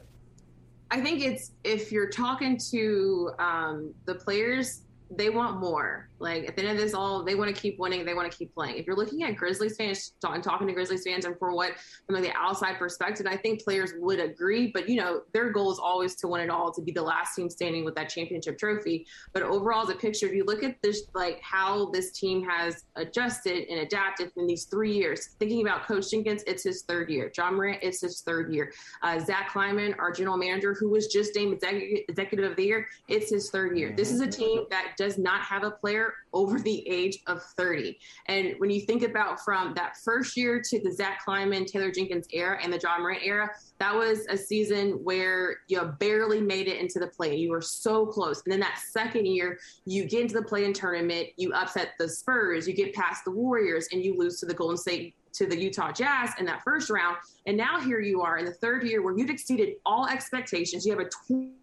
I think it's if you're talking to um, the players, they want more. Like at the end of this, all they want to keep winning. They want to keep playing. If you're looking at Grizzlies fans and talking to Grizzlies fans, and for what from like the outside perspective, I think players would agree. But you know, their goal is always to win it all, to be the last team standing with that championship trophy. But overall, as a picture, if you look at this, like how this team has adjusted and adapted in these three years. Thinking about Coach Jenkins, it's his third year. Ja Morant, it's his third year. Uh, Zach Kleiman, our general manager, who was just named executive of the year, it's his third year. This is a team that does not have a player over the age of 30. And when you think about from that first year to the Zach Kleiman, Taylor Jenkins era and the Ja Morant era, that was a season where you barely made it into the play. You were so close. And then that second year, you get into the play in tournament, you upset the Spurs, you get past the Warriors, and you lose to the Golden State to the Utah Jazz in that first round. And now here you are in the third year where you've exceeded all expectations. You have a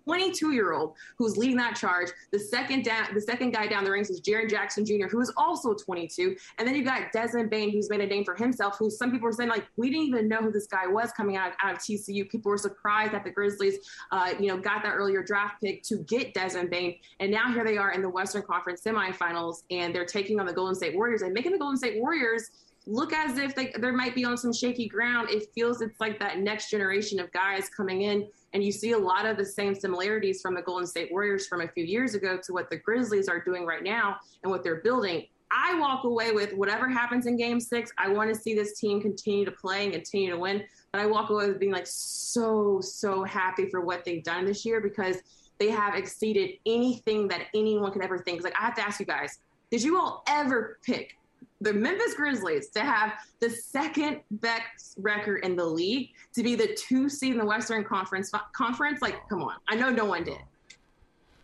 22 year old who's leading that charge. The second the second guy down the ranks is Jaren Jackson Jr., who is also 22. And then you've got Desmond Bane, who's made a name for himself, who some people were saying, like, we didn't even know who this guy was coming out, out of TCU. People were surprised that the Grizzlies, uh, you know, got that earlier draft pick to get Desmond Bane. And now here they are in the Western Conference semifinals, and they're taking on the Golden State Warriors and making the Golden State Warriors – look as if they, there might be on some shaky ground. It feels it's like that next generation of guys coming in, and you see a lot of the same similarities from the Golden State Warriors from a few years ago to what the Grizzlies are doing right now and what they're building. I walk away with whatever happens in game six. I want to see this team continue to play and continue to win. But I walk away with being like so, so happy for what they've done this year because they have exceeded anything that anyone could ever think. Like, I have to ask you guys, did you all ever pick the Memphis Grizzlies to have the second best record in the league to be the two seed in the Western Conference conference. Like, come on, I know no one did.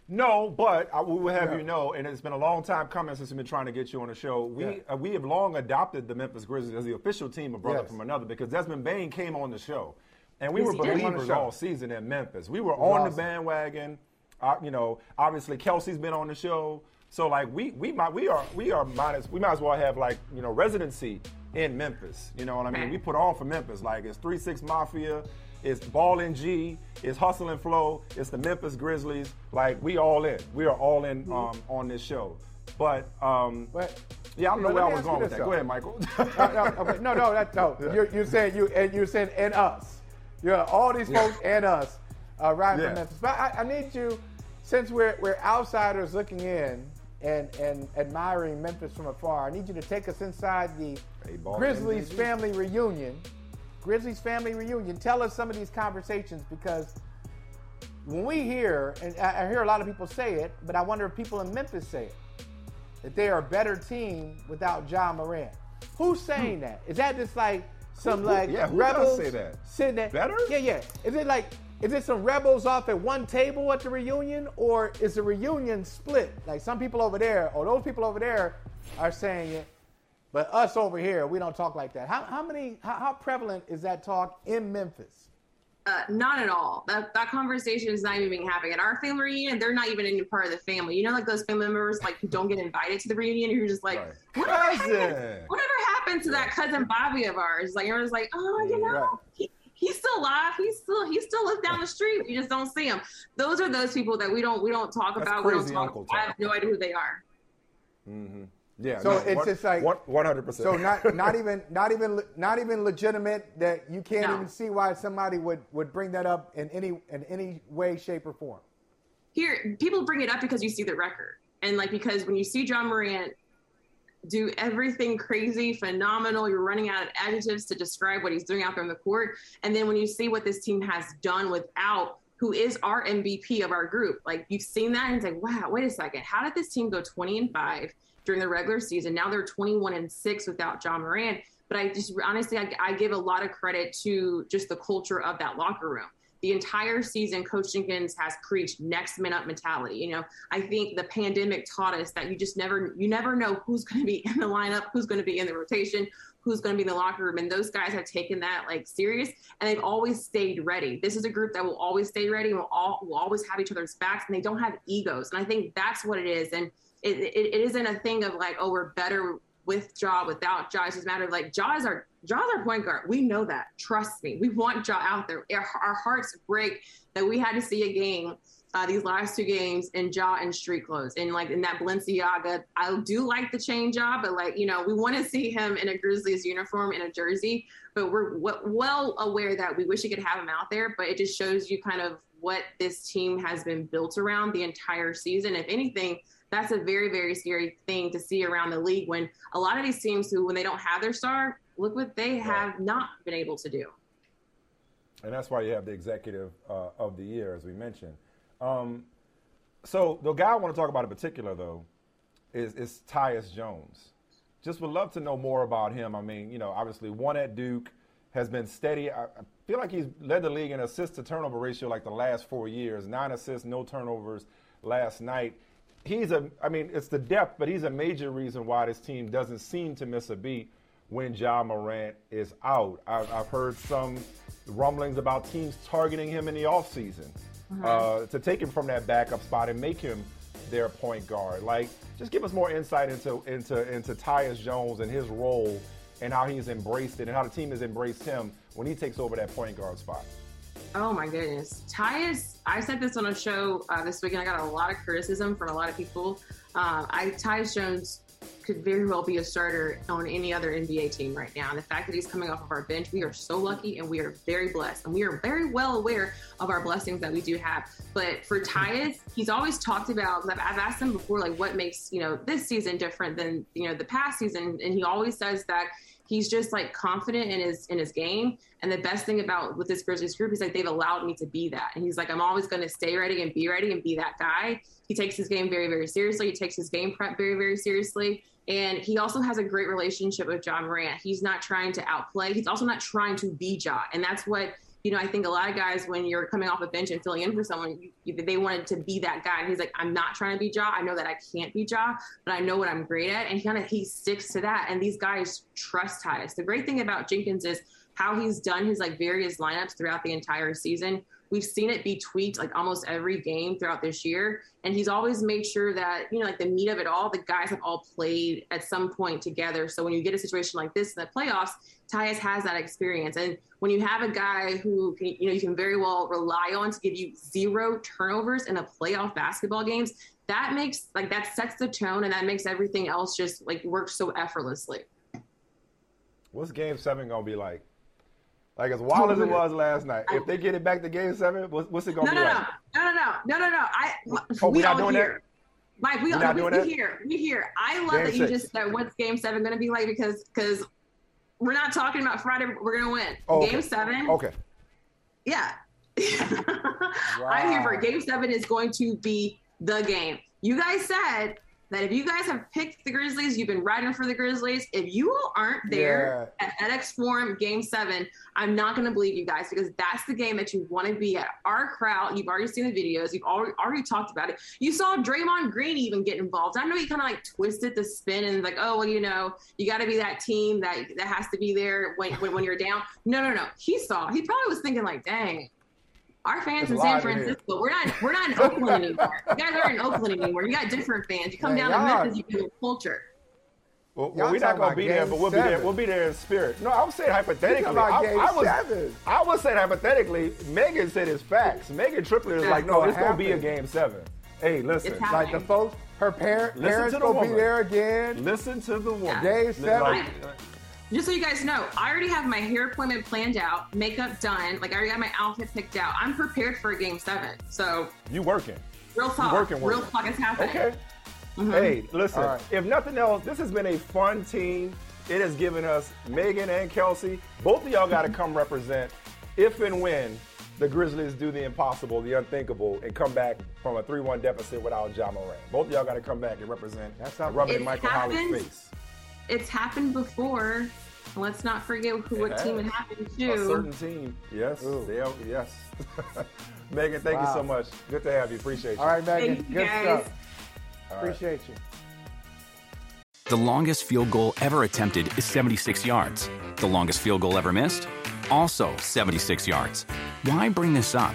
No, but I will have yeah. you know, and it's been a long time coming since we've been trying to get you on the show. We yeah. uh, we have long adopted the Memphis Grizzlies as the official team of brother yes. from another because Desmond Bane came on the show. And we He's- were on the believers show. all season in Memphis. We were on awesome. the bandwagon. Uh, you know, obviously Kelsey's been on the show. So like we we might we are we are might as we might as well have like you know residency in Memphis. You know what I mean? Okay. We put on for Memphis. Like it's three six Mafia, it's Ball and G, it's Hustle and Flow, it's the Memphis Grizzlies. Like we all in. We are all in Mm-hmm. um, on this show. But um, but yeah, I don't know where I was going with this, that. Go ahead, Michael. no, no, okay, no, no, that, no. You're, you're saying you and you're saying and us. You're all these folks and us uh, riding Yeah. from Memphis. But I, I need you, since we're we're outsiders looking in and and admiring Memphis from afar. I need you to take us inside the Grizzlies family reunion. Grizzlies family reunion. Tell us some of these conversations because when we hear, and I hear a lot of people say it, but I wonder if people in Memphis say it, that they are a better team without Ja Morant. Who's saying hmm. that? Is that just like some Who- who- like yeah, who does rebels say that? sitting there? Better? Yeah, yeah. Is it like is it some rebels off at one table at the reunion, or is the reunion split? Like some people over there, or those people over there are saying it, but us over here, we don't talk like that. How, how many? How, how prevalent is that talk in Memphis? Uh, not at all. That that conversation is not even being happening at our family reunion. They're not even any part of the family. You know, like those family members like who don't get invited to the reunion. Who are just like, whatever happened, whatever happened to that cousin Bobby of ours? Like you're like, oh, you know, Right. he, he's still alive. He's still he still lives down the street. We just don't see him. Those are those people that we don't we don't talk That's about. We don't crazy talk. uncle I have no idea who they are. Mm-hmm. Yeah. So no, it's one- just like 100%. So not not even not even not even legitimate that you can't No. even see why somebody would would bring that up in any in any way, shape, or form. here people bring it up because you see the record and like because when you see Ja Morant do everything crazy phenomenal. You're running out of adjectives to describe what he's doing out there on the court. And then when you see what this team has done without who is our mvp of our group like you've seen that and it's like wow wait a second. How did this team go 20 and 5 during the regular season? Now they're 21 and 6 without Ja Morant. but i just honestly I, I give a lot of credit to just the culture of that locker room the entire season, Coach Jenkins has preached next man up mentality. You know, I think the pandemic taught us that you just never, you never know who's going to be in the lineup, who's going to be in the rotation, who's going to be in the locker room, and those guys have taken that like serious, and they've always stayed ready. This is a group that will always stay ready, will all will always have each other's backs, and they don't have egos, and I think that's what it is, and. It, it, it isn't a thing of like, oh, we're better with Ja, without Ja. It's just a matter of like Ja is our Ja's our point guard. We know that. Trust me. We want Ja out there. Our, our hearts break that we had to see a game, uh, these last two games in Ja and street clothes. And like in that Balenciaga, I do like the chain jaw, but like, you know, we want to see him in a Grizzlies uniform in a jersey, but we're w- well aware that we wish we could have him out there, but it just shows you kind of what this team has been built around the entire season. If anything, that's a very, very scary thing to see around the league when a lot of these teams who, when they don't have their star, look what they have not been able to do. and that's why you have the executive uh, of the year, as we mentioned. Um, so the guy I want to talk about in particular, though, is is Tyus Jones. Just would love to know more about him. I mean, you know, obviously one at Duke has been steady. I, I feel like he's led the league in assist to turnover ratio like the last four years. Nine assists, no turnovers last night. He's a, I mean, it's the depth, but he's a major reason why this team doesn't seem to miss a beat when Ja Morant is out. I've, I've heard some rumblings about teams targeting him in the offseason uh, to take him from that backup spot and make him their point guard. Like, just give us more insight into into into Tyus Jones and his role and how he's embraced it and how the team has embraced him when he takes over that point guard spot. Oh my goodness. Tyus, I said this on a show uh, this week and I got a lot of criticism from a lot of people. Uh, I Tyus Jones could very well be a starter on any other NBA team right now. And the fact that he's coming off of our bench, we are so lucky and we are very blessed. And we are very well aware of our blessings that we do have. But for Tyus, he's always talked about, I've, I've asked him before, like what makes, you know, this season different than, you know, the past season. And he always says that he's just like confident in his in his game. And the best thing about with this Grizzlies group is like they've allowed me to be that. And he's like, I'm always going to stay ready and be ready and be that guy. He takes his game very very seriously. He takes his game prep very very seriously. And he also has a great relationship with Ja Morant. He's not trying to outplay. He's also not trying to be Ja. And that's what you know, I think a lot of guys, when you're coming off a bench and filling in for someone, you, they wanted to be that guy. And he's like, I'm not trying to be Ja. I know that I can't be Ja, but I know what I'm great at. And he kind of he sticks to that. And these guys trust Tyus. The great thing about Jenkins is how he's done his like various lineups throughout the entire season. We've seen it be tweaked like almost every game throughout this year. And he's always made sure that, you know, like the meat of it all, the guys have all played at some point together. So when you get a situation like this in the playoffs, Tyus has that experience. And when you have a guy who, can, you know, you can very well rely on to give you zero turnovers in a playoff basketball games, that makes like that sets the tone and that makes everything else just like work so effortlessly. What's game seven going to be like? Like as wild as it was last night. If they get it back to game seven, what's, what's it gonna no, be no, like? No, no, no, no, no, no. I Oh, we we not all doing hear. that? Mike, we, We're we, we that? hear, we hear. I love Game that you six. just said what's game seven going to be like because because we're not talking about Friday. We're going to win. Oh, okay. Game seven. Okay. Yeah. I'm here for it. Game seven is going to be the game. You guys said that if you guys have picked the Grizzlies, you've been riding for the Grizzlies. If you all aren't there at FedEx Forum Game Seven, I'm not going to believe you guys because that's the game that you want to be at. Our crowd, you've already seen the videos, you've already already talked about it. You saw Draymond Green even get involved. I know he kind of like twisted the spin and like, oh well, you know, you got to be that team that that has to be there when, when when you're down. No, no, no. He saw. He probably was thinking like, dang. Our fans It's in San live here. Francisco, we're not we're not in Oakland anymore. You guys aren't in Oakland anymore. You got different fans. You come Man, down to y'all- Memphis, you get a culture. Well, well we're not gonna be there, but we'll be there. We'll be there in spirit. No, I was saying hypothetically. About I, game I was, seven. I was saying hypothetically. Megan said it's facts. Megan Triplett is like, no, What it's gonna be a game seven. Hey, listen. It's Like the folks, her parent, Listen parents to the gonna be there again. Listen to the woman. Game Listen, seven. like, Just so you guys know, I already have my hair appointment planned out, makeup done. Like I already got my outfit picked out. I'm prepared for a game seven. So you working? real talk, working, real working. talk is happening. Okay. Mhm. Hey, listen. All right. If nothing else, this has been a fun team. It has given us Megan and Kelsey. Both of y'all got to come represent if and when the Grizzlies do the impossible, the unthinkable, and come back from a 3-1 deficit without Ja Morant. Both of y'all got to come back and represent That's and rub it in Michael Howard's happened. face. It's happened before. Let's not forget who what It team it happened to. A certain team. Yes. They yes. Megan, thank you so much. Good to have you. Appreciate you. All right, Megan. Thank you, Good guys. stuff. All right. Appreciate you. The longest field goal ever attempted is 76 yards. The longest field goal ever missed? Also 76 yards. Why bring this up?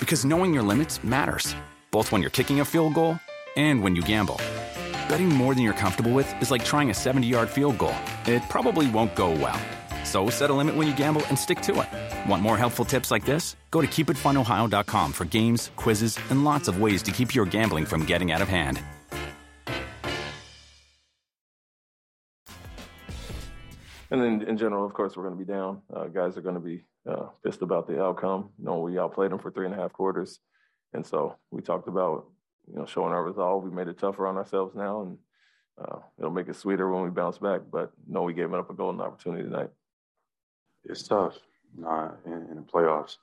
Because knowing your limits matters, both when you're kicking a field goal and when you gamble. Betting more than you're comfortable with is like trying a 70 yard field goal. It probably won't go well. So set a limit when you gamble and stick to it. Want more helpful tips like this? Go to keepitfunohio.com for games, quizzes, and lots of ways to keep your gambling from getting out of hand. And then in general, of course, we're going to be down. Uh, guys are going to be uh, pissed about the outcome. You know, we outplayed them for three and a half quarters, and so we talked about you know showing our resolve. We made it tougher on ourselves now, and uh, it'll make it sweeter when we bounce back. But no, we gave up a golden opportunity tonight. it's tough. Nah, in, in the playoffs,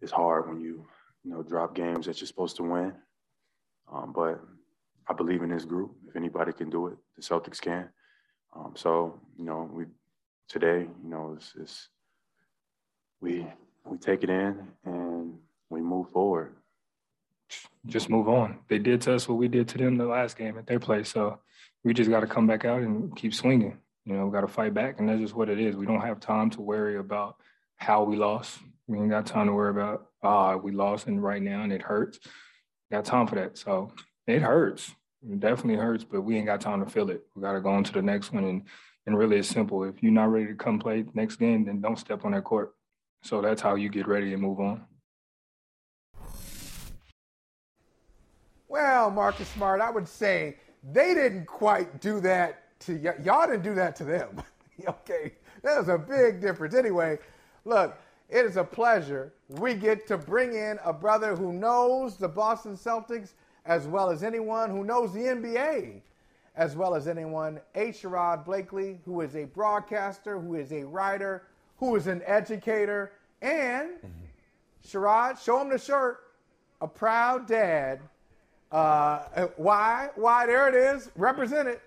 it's hard when you you know drop games that you're supposed to win. Um, but I believe in this group. If anybody can do it, the Celtics can. Um, so you know, we today, you know, it's, it's we we take it in and we move forward. Just move on. They did to us what we did to them the last game at their place. So we just got to come back out and keep swinging. You know, got to fight back, and that's just what it is. We don't have time to worry about how we lost. We ain't got time to worry about ah we lost and right now and it hurts. Got time for that. So it hurts. It definitely hurts, but we ain't got time to feel it. We got to go on to the next one, and and really it's simple. If you're not ready to come play next game, then don't step on that court. So that's how you get ready and move on. Well, Marcus Smart, I would say they didn't quite do that to y- y'all. Didn't do that to them. okay, there's a big difference. Anyway, look, it is a pleasure. We get to bring in a brother who knows the Boston Celtics as well as anyone who knows the NBA, as well as anyone. A. Sherrod Blakely, who is a broadcaster, who is a writer, who is an educator, and mm-hmm. Sherrod, show him the shirt. A proud dad. Uh, why? Why? There it is. Represent it.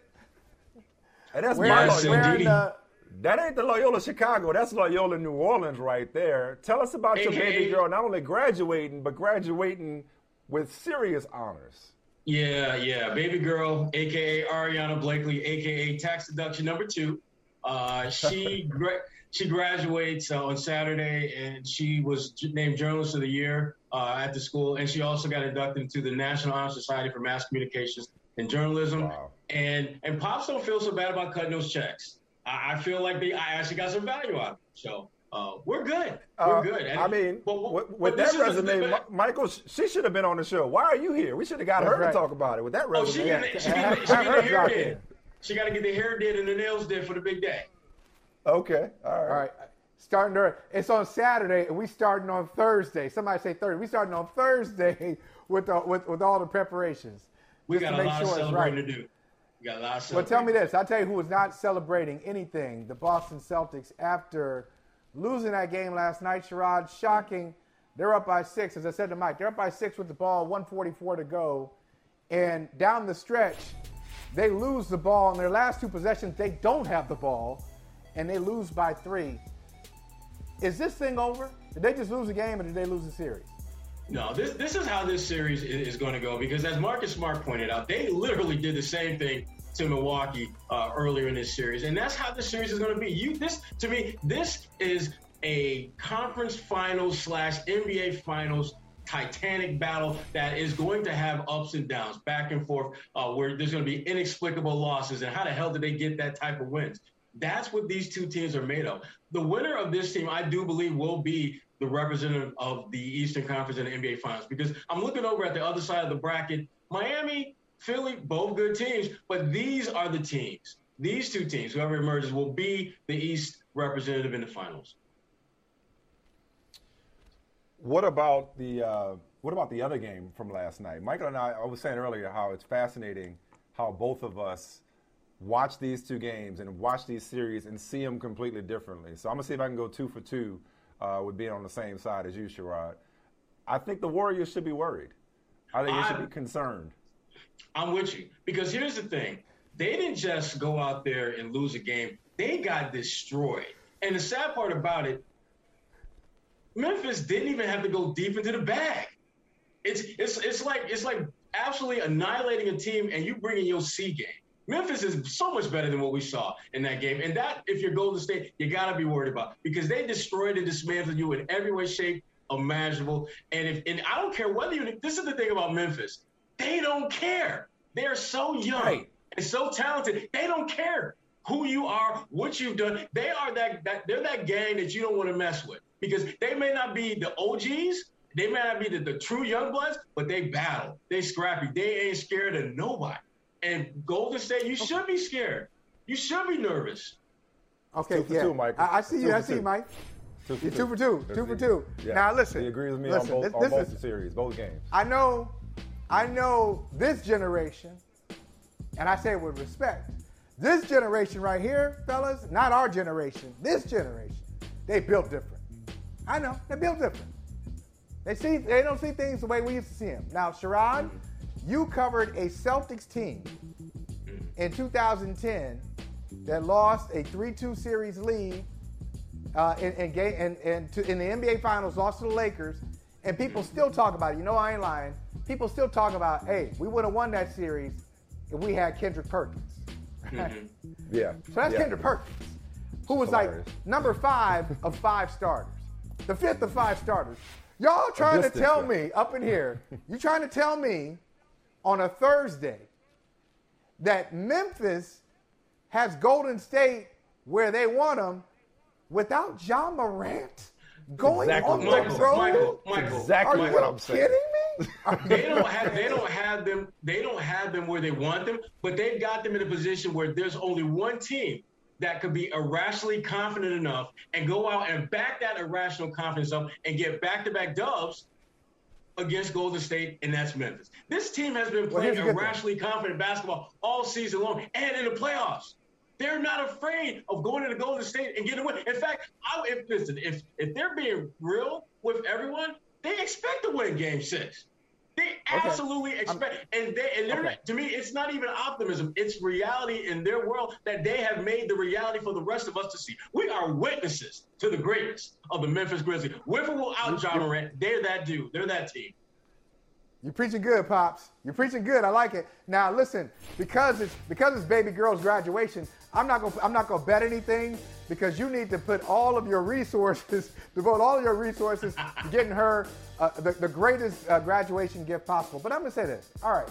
And that's Wearing- my wearing the- That ain't the Loyola Chicago. That's Loyola New Orleans right there. Tell us about your AKA baby girl not only graduating, but graduating with serious honors. Yeah, yeah. Baby girl, aka Ariana Blakely, aka tax deduction number two. Uh, she gra- she graduates uh, on Saturday, and she was named Journalist of the Year uh, at the school, and she also got inducted into the National Honor Society for Mass Communications and Journalism. And and pops don't feel so bad about cutting those checks. I, I feel like they I actually got some value out of it. So uh, we're good. We're Uh, good. And- I mean, but, but- with, but with this that is the- resume, but- Michael, she should have been on the show. Why are you here? We should have got That's her right. to talk about it. With that Oh, resume, she get, she get, she get the hair did. She got to get the hair did and the nails did for the big day. Okay, all right. All right. Starting it's on Saturday, and we starting on Thursday. Somebody say Thursday. We starting on Thursday with the, with, with all the preparations. We got to a make lot sure of it's celebrating right. to do. We got a lot of Well, tell me this. I'll tell you who was not celebrating anything. The Boston Celtics after losing that game last night. Sherrod, shocking. They're up by six. As I said to Mike, they're up by six with the ball, 144 to go. And down the stretch, they lose the ball. In their last two possessions, they don't have the ball, and they lose by three. Is this thing over? Did they just lose a game, or did they lose the series? No, this this is how this series is going to go because as Marcus Smart pointed out, they literally did the same thing to Milwaukee uh, earlier in this series, and that's how this series is going to be. You this to me, this is a conference finals slash NBA finals titanic battle that is going to have ups and downs, back and forth, uh, where there's going to be inexplicable losses, and how the hell did they get that type of wins? That's what these two teams are made of. The winner of this team, I do believe, will be the representative of the Eastern Conference in the NBA Finals because I'm looking over at the other side of the bracket. Miami, Philly, both good teams, but these are the teams. These two teams, whoever emerges, will be the East representative in the finals. What about the uh, what about the other game from last night? Michael and I, I was saying earlier how it's fascinating how both of us watch these two games and watch these series and see them completely differently. So I'm gonna see if I can go two for two uh, with being on the same side as you, Sherrod. I think the Warriors should be worried. I think they should be concerned. I'm with you because here's the thing: they didn't just go out there and lose a game; they got destroyed. And the sad part about it, Memphis didn't even have to go deep into the bag. It's it's it's like it's like absolutely annihilating a team, and you bring in your C game. Memphis is so much better than what we saw in that game, and that if you're Golden State, you got to be worried about because they destroyed and dismantled you in every way, shape imaginable. And if and I don't care whether you. This is the thing about Memphis they don't care. They're so young and so talented. They don't care who you are, what you've done. They are that, that they're that gang that you don't want to mess with because they may not be the OGs, they may not be the, the true young bloods, but they battle. They scrappy. They ain't scared of nobody. And Golden State, you should be scared. You should be nervous. Okay, Two for yeah. two, Michael. I, I see Two you. I see you. Mike. Two for You're two. two for two. That's Two for two. Yeah. Now listen. He agrees with me listen, on both, this- on both is- series, both games. I know, I know this generation, and I say it with respect. This generation right here, fellas, not our generation. This generation, they built different. I know they built different. They see, they don't see things the way we used to see them. Now, Sherrod, you covered a Celtics team in 2010 that lost a 3-2 series lead uh, in, in, ga- in, in, to, in the NBA Finals, lost to the Lakers, and people still talk about it. You know, I ain't lying. People still talk about, hey, we would have won that series if we had Kendrick Perkins. Yeah. So that's yeah. Kendrick Perkins, who was Hilarious. like number five of five starters, the fifth of five starters. Y'all trying to tell guy. me up in here, you trying to tell me on a Thursday that Memphis has Golden State where they want them without Ja Morant going Exactly on what the I'm road? Michael, Michael, Exactly Are you what I'm saying. kidding me? they don't have they don't have them they don't have them where they want them, but they've got them in a position where there's only one team that could be irrationally confident enough and go out and back that irrational confidence up and get back-to-back dubs against Golden State, and that's Memphis. This team has been playing the good thing. confident basketball all season long and in the playoffs. They're not afraid of going into Golden State and getting a win. In fact, I, if listen, if if they're being real with everyone, they expect to win Game Six. They absolutely expect, and they and they're not, to me, it's not even optimism; it's reality in their world that they have made the reality for the rest of us to see. We are witnesses to the greatness of the Memphis Grizzlies. With or without Ja Morant, they're that dude. They're that team. You're preaching good, pops. You're preaching good. I like it. Now listen, because it's because it's baby girl's graduation, I'm not gonna I'm not gonna bet anything because you need to put all of your resources, devote all your resources to getting her uh, the, the greatest uh, graduation gift possible. But I'm gonna say this. All right,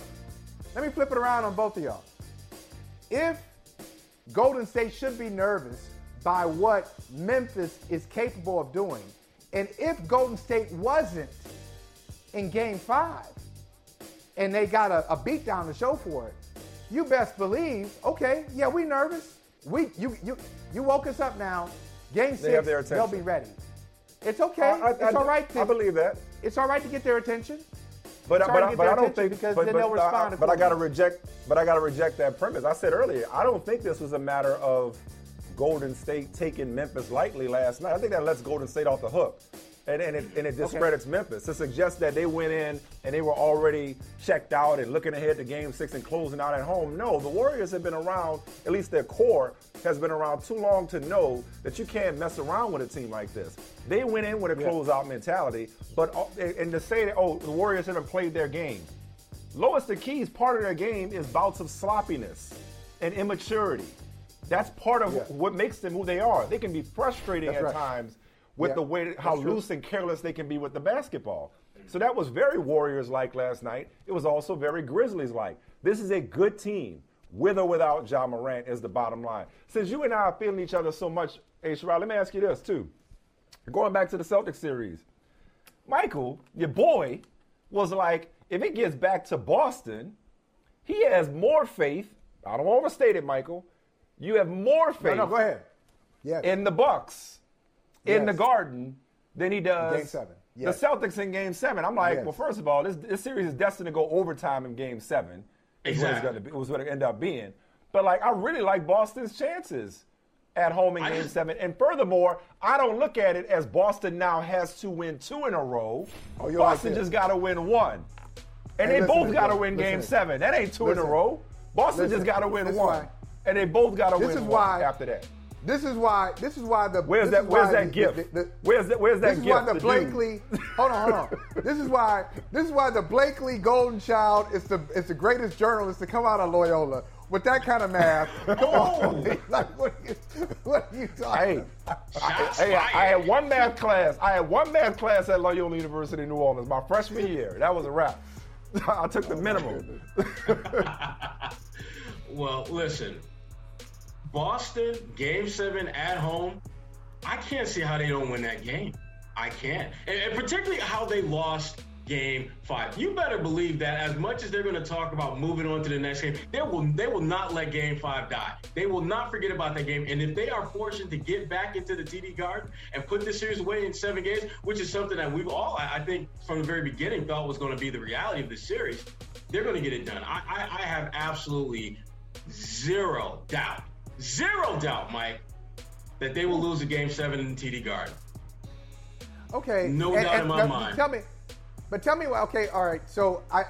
let me flip it around on both of y'all. If Golden State should be nervous by what Memphis is capable of doing, and if Golden State wasn't in Game Five and they got a, a beat down to show for it, you best believe, okay, yeah, we nervous. We you you you woke us up now. Game They six, they'll be ready. It's okay. I- I- it's I- all right. To, I believe that. It's all right to get their attention. But, but, I, but I don't think because but, then but, they'll I- respond. but I got to reject. But I got to reject that premise. I said earlier, I don't think this was a matter of Golden State taking Memphis lightly last night. I think that lets Golden State off the hook, and, and it, and it discredits Memphis to suggest that they went in and they were already checked out and looking ahead to Game Six and closing out at home. No, the Warriors have been around. At least their core has been around too long to know that you can't mess around with a team like this. They went in with a Yeah. closeout mentality, but uh, and to say that oh the Warriors haven't played their game. Lois the Keys, part of their game is bouts of sloppiness and immaturity. That's part of Yeah. what makes them who they are. They can be frustrating That's at right. times with Yeah, the way how loose and careless they can be with the basketball. So that was very Warriors like last night. It was also very Grizzlies like. This is a good team, with or without Ja Morant, is the bottom line. Since you and I are feeling each other so much, H. Rod, let me ask you this too. Going back to the Celtics series, Michael, your boy, was like, if it gets back to Boston, he has more faith. I don't overstate it, Michael. You have more faith No, no, go ahead. Yeah. in the Bucks in the Garden than he does Game seven. Yes. the Celtics in Game Seven. I'm like, Yes. well, first of all, this, this series is destined to go overtime in Game Seven. Is what it's Exactly. gonna be, was what it end up being. But like, I really like Boston's chances at home in Game just- Seven. And furthermore, I don't look at it as Boston now has to win two in a row. Oh, you like Boston this. just got to win one, and Hey, they listen both got to win Listen Game to- Seven. That ain't two in a row. Boston Listen. just got to win This one, why- and they both got to win is one why- after that. This is why. This is why the. Where's this that? is Where's that the- gift? the- the- where's that? Where's that gift? this is why the? Blakely. Hold on, hold on. this is why. This is why the Blakely Golden Child is the is the greatest journalist to come out of Loyola with that kind of math. Come on, like what? Are you, what are you talking? Hey, I, hey, I, I had one math class. I had one math class at Loyola University in New Orleans my freshman year. That was a wrap. I took the minimum. Well, listen, Boston game seven at home. I can't see how they don't win that game. I can't, and, and particularly how they lost game five. You better believe that as much as they're going to talk about moving on to the next game, they will they will not let game five die. They will not forget about that game. And if they are fortunate to get back into the TD Garden and put this series away in seven games, which is something that we've all, I think, from the very beginning thought was going to be the reality of this series, they're going to get it done. I, I, I have absolutely zero doubt, zero doubt, Mike, that they will lose a game seven in TD Garden. Okay. No doubt in my mind. Tell me, but tell me. Okay, all right. So I,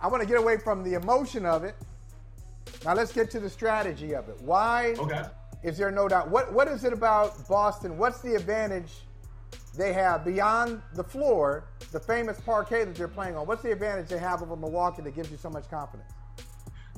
I want to get away from the emotion of it. Now let's get to the strategy of it. Why? Okay. Is there no doubt? What What is it about Boston? What's the advantage they have beyond the floor, the famous parquet that they're playing on? What's the advantage they have over Milwaukee that gives you so much confidence?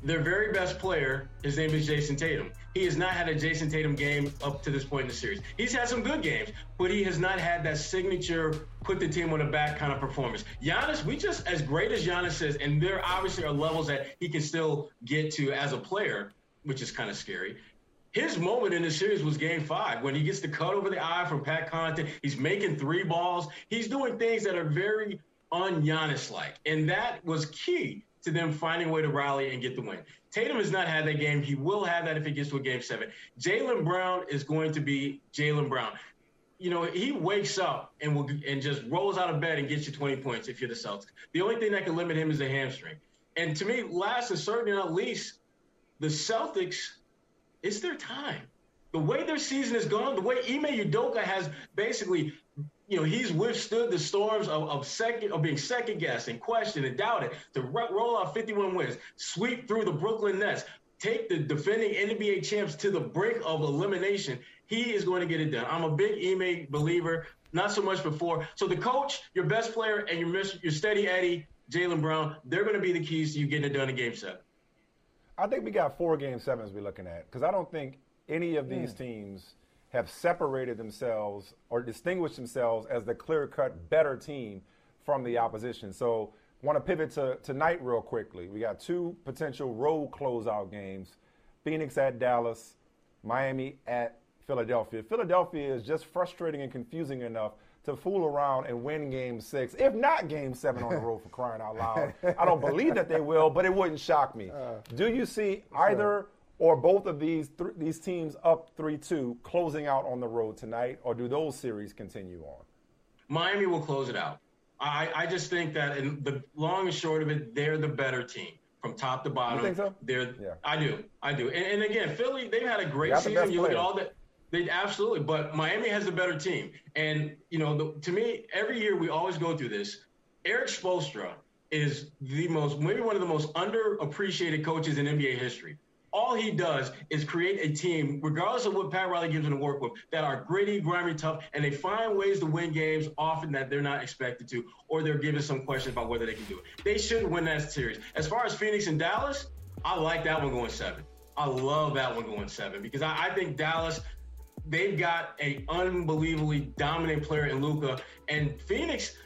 Their very best player, his name is Jayson Tatum. He has not had a Jayson Tatum game up to this point in the series. He's had some good games, but he has not had that signature put the team on the back kind of performance. Giannis, we just as great as Giannis is, and there obviously are levels that he can still get to as a player, which is kind of scary. His moment in the series was game five when he gets the cut over the eye from Pat Connaughton. He's making three balls. He's doing things that are very un Giannis like. And that was key to them finding a way to rally and get the win. Tatum has not had that game. He will have that if he gets to a game seven. Jaylen Brown is going to be Jaylen Brown. You know, he wakes up and will and just rolls out of bed and gets you 20 points if you're the Celtics. The only thing that can limit him is a hamstring. And to me, last and certainly not least, the Celtics, it's their time. The way their season has gone, the way Ime Udoka has basically, you know, he's withstood the storms of, of second of being second guessed and questioned and doubted to ro- roll out 51 wins, sweep through the Brooklyn Nets, take the defending NBA champs to the brink of elimination. He is going to get it done. I'm a big Ime believer, not so much before. So the coach, your best player, and your mis- your steady Eddie, Jaylen Brown, they're going to be the keys to you getting it done in Game Seven. I think we got four game sevens we're looking at because I don't think any of these Mm. teams have separated themselves or distinguished themselves as the clear cut better team from the opposition. So, want to pivot to tonight real quickly. We got two potential road closeout games Phoenix at Dallas, Miami at Philadelphia. Philadelphia is just frustrating and confusing enough to fool around and win game six, if not game seven on the road for crying out loud. I don't believe that they will, but it wouldn't shock me. Uh, Do you see either or both of these th- these teams up 3 2 closing out on the road tonight, or do those series continue on? Miami will close it out. I, I just think that in the long and short of it, they're the better team from top to bottom. think so? They're, yeah. I do, I do. And, and again, Philly, they've had a great the season. You look at all that. They absolutely, but Miami has a better team. And you know, the, to me, every year we always go through this. Erik Spoelstra is the most, maybe one of the most underappreciated coaches in NBA history. All he does is create a team, regardless of what Pat Riley gives them to work with, that are gritty, grimy, tough, and they find ways to win games often that they're not expected to, or they're given some questions about whether they can do it. They should win that series. As far as Phoenix and Dallas, I like that one going seven. I love that one going seven because I, I think Dallas, they've got a unbelievably dominant player in Luka, and Phoenix,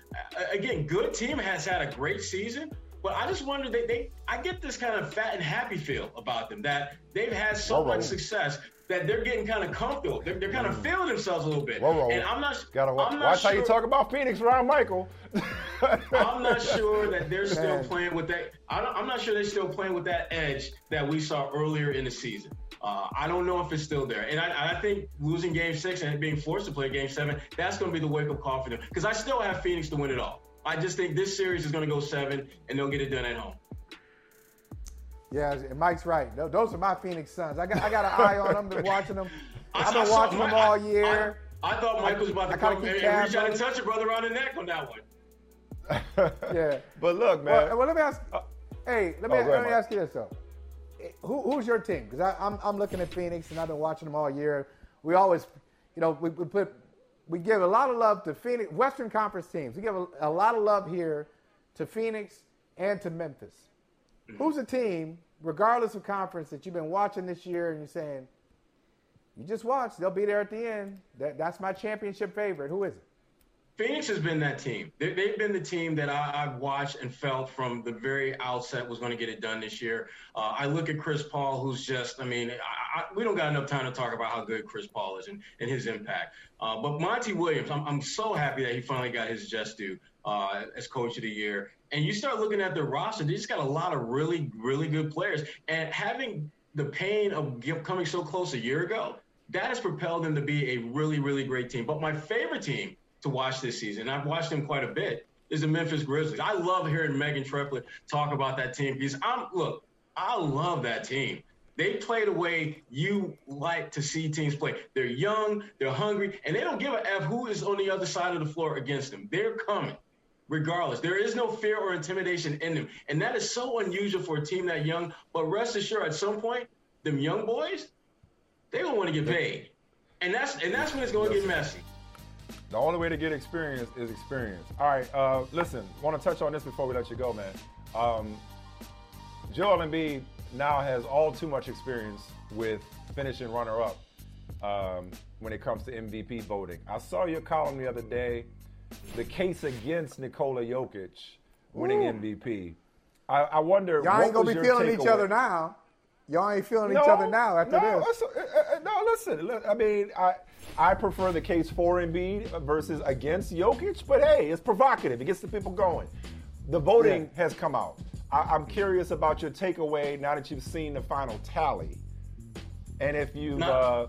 again, good team has had a great season. But I just wonder they, they I get this kind of fat and happy feel about them that they've had so Whoa, much success that they're getting kind of comfortable. They're, they're kind of feeling themselves a little bit. Whoa, whoa. And I'm not Gotta watch, I'm not watch how you talk about Phoenix around Michael. I'm not sure that they're still playing with that. I don't, I'm not sure they're still playing with that edge that we saw earlier in the season. Uh, I don't know if it's still there. And I, I think losing game six and being forced to play game seven, that's going to be the wake up call for them. Because I still have Phoenix to win it all. I just think this series is going to go seven and they'll get it done at home. Yeah, and Mike's right. Those are my Phoenix Suns. I got I got an eye on them. Been watching them. I- I've been watching them my- all I- year. I thought Mike was about to I come keep and, tabs and reach out on and it. touch your brother around the neck on that one. Yeah. But look, man. Well, well, let me ask. Uh, hey, let me, Oh, ahead, let me Mike. ask you this though. Eh, who, who's your team? Because I'm I'm looking at Phoenix and I've been watching them all year. We always, you know, we, we put we give a lot of love to Phoenix Western Conference teams. We give a, a lot of love here to Phoenix and to Memphis. Who's a team, regardless of conference, that you've been watching this year and you're saying, you just watch, they'll be there at the end. That, that's my championship favorite. Who is it? Phoenix has been that team. They, they've been the team that I, I've watched and felt from the very outset was going to get it done this year. Uh, I look at Chris Paul, who's just, I mean, I, we don't got enough time to talk about how good Chris Paul is and, and his impact. Uh, but Monty Williams, I'm, I'm so happy that he finally got his just due uh, as coach of the year. And you start looking at their roster, they just got a lot of really, really good players. And having the pain of coming so close a year ago, that has propelled them to be a really, really great team. But my favorite team to watch this season, I've watched them quite a bit, is the Memphis Grizzlies. I love hearing Megan Triplett talk about that team because I'm look, I love that team. They play the way you like to see teams play. They're young, they're hungry, and they don't give a F who is on the other side of the floor against them. They're coming regardless. There is no fear or intimidation in them. And that is so unusual for a team that young. But rest assured, at some point, them young boys, they're gonna want to get paid. And that's and that's when it's gonna get messy. The only way to get experience is experience. All right, uh, listen, want to touch on this before we let you go, man. Um, Joel Embiid now has all too much experience with finishing runner-up um, when it comes to MVP voting. I saw your column the other day, the case against Nikola Jokic winning Ooh. MVP. I, I wonder. Y'all ain't gonna be feeling each other now. Y'all ain't feeling No, each other now after no, this. uh, no, listen. look, I mean, I I prefer the case for Embiid versus against Jokic, but hey, it's provocative. It gets the people going. The voting has come out. I, I'm curious about your takeaway now that you've seen the final tally, and if you. No. Uh,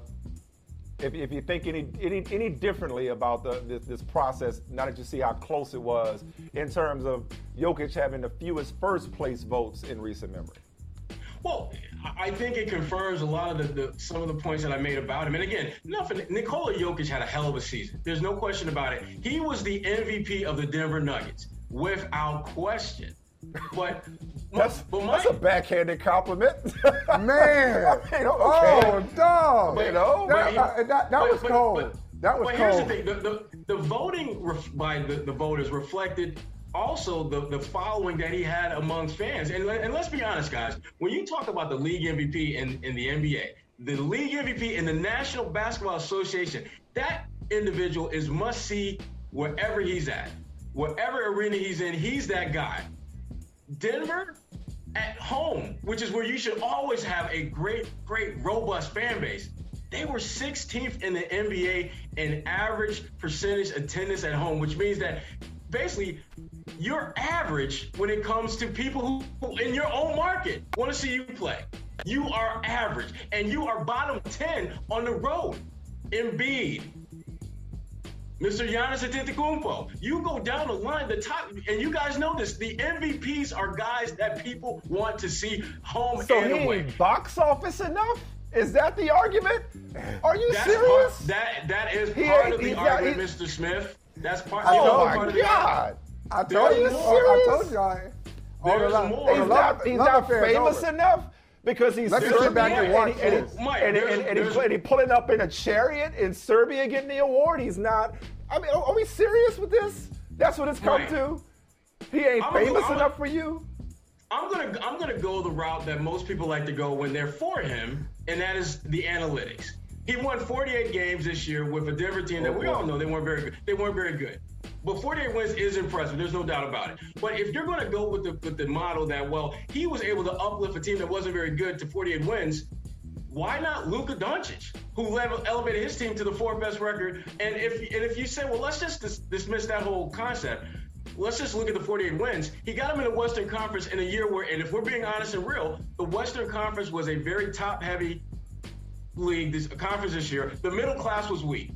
if, if you think any, any any differently about the this, this process, now that you see how close it was in terms of Jokic having the fewest first place votes in recent memory. Well, I I think it confirms a lot of the, the some of the points that I made about him. And again, nothing. Nikola Jokic had a hell of a season. There's no question about it. He was the MVP of the Denver Nuggets without question. But That's, but my, that's a backhanded compliment. Man, I mean, okay. oh dog, You know, that, but- uh, that, that but- was but- cold. but- that was but cold. here's the thing: the, the, the voting ref, by the, the voters reflected also the, the following that he had among fans. And, and let's be honest, guys, when you talk about the league MVP in, in the NBA, the league MVP in the National Basketball Association, that individual is must see wherever he's at. Whatever arena he's in, he's that guy. Denver at home, which is where you should always have a great, great, robust fan base. They were 16th in the NBA in average percentage attendance at home, which means that basically you're average when it comes to people who in your own market want to see you play. You are average, and you are bottom 10 on the road. Embiid, Mr. Giannis Antetokounmpo. You go down the line, the top, and you guys know this. The MVPs are guys that people want to see home So and he away. ain't box office enough? Is that the argument? Are you That's serious? Part, that that is He part ain't- of the he's not- argument, he- Mr. Smith. That's part. Oh, you know, my part of the God. I told you. more. Oh, I told y'all. All There's the more. He's not, he's not famous over. enough because he's Let's Serbian get back to and, what he- and, he- Mike, and, and, and, he, and he pulling up in a chariot in Serbia getting the award. He's not. I mean, are, are we serious with this? That's what it's come Mike, to. He ain't I'm gonna- famous I'm- enough for you. I'm gonna I'm gonna go the route that most people like to go when they're for him, and that is the analytics. He won 48 games this year with a Denver team that we all oh, know they weren't very good. They weren't very good. But 48 wins is impressive. There's no doubt about it. But if you're going to go with the with the model that well, he was able to uplift a team that wasn't very good to 48 wins. Why not Luka Doncic, who elevated his team to the fourth best record? And if and if you say, well, let's just dis- dismiss that whole concept. Let's just look at the 48 wins. He got them in the Western Conference in a year where, and if we're being honest and real, the Western Conference was a very top-heavy league, this conference this year. The middle class was weak.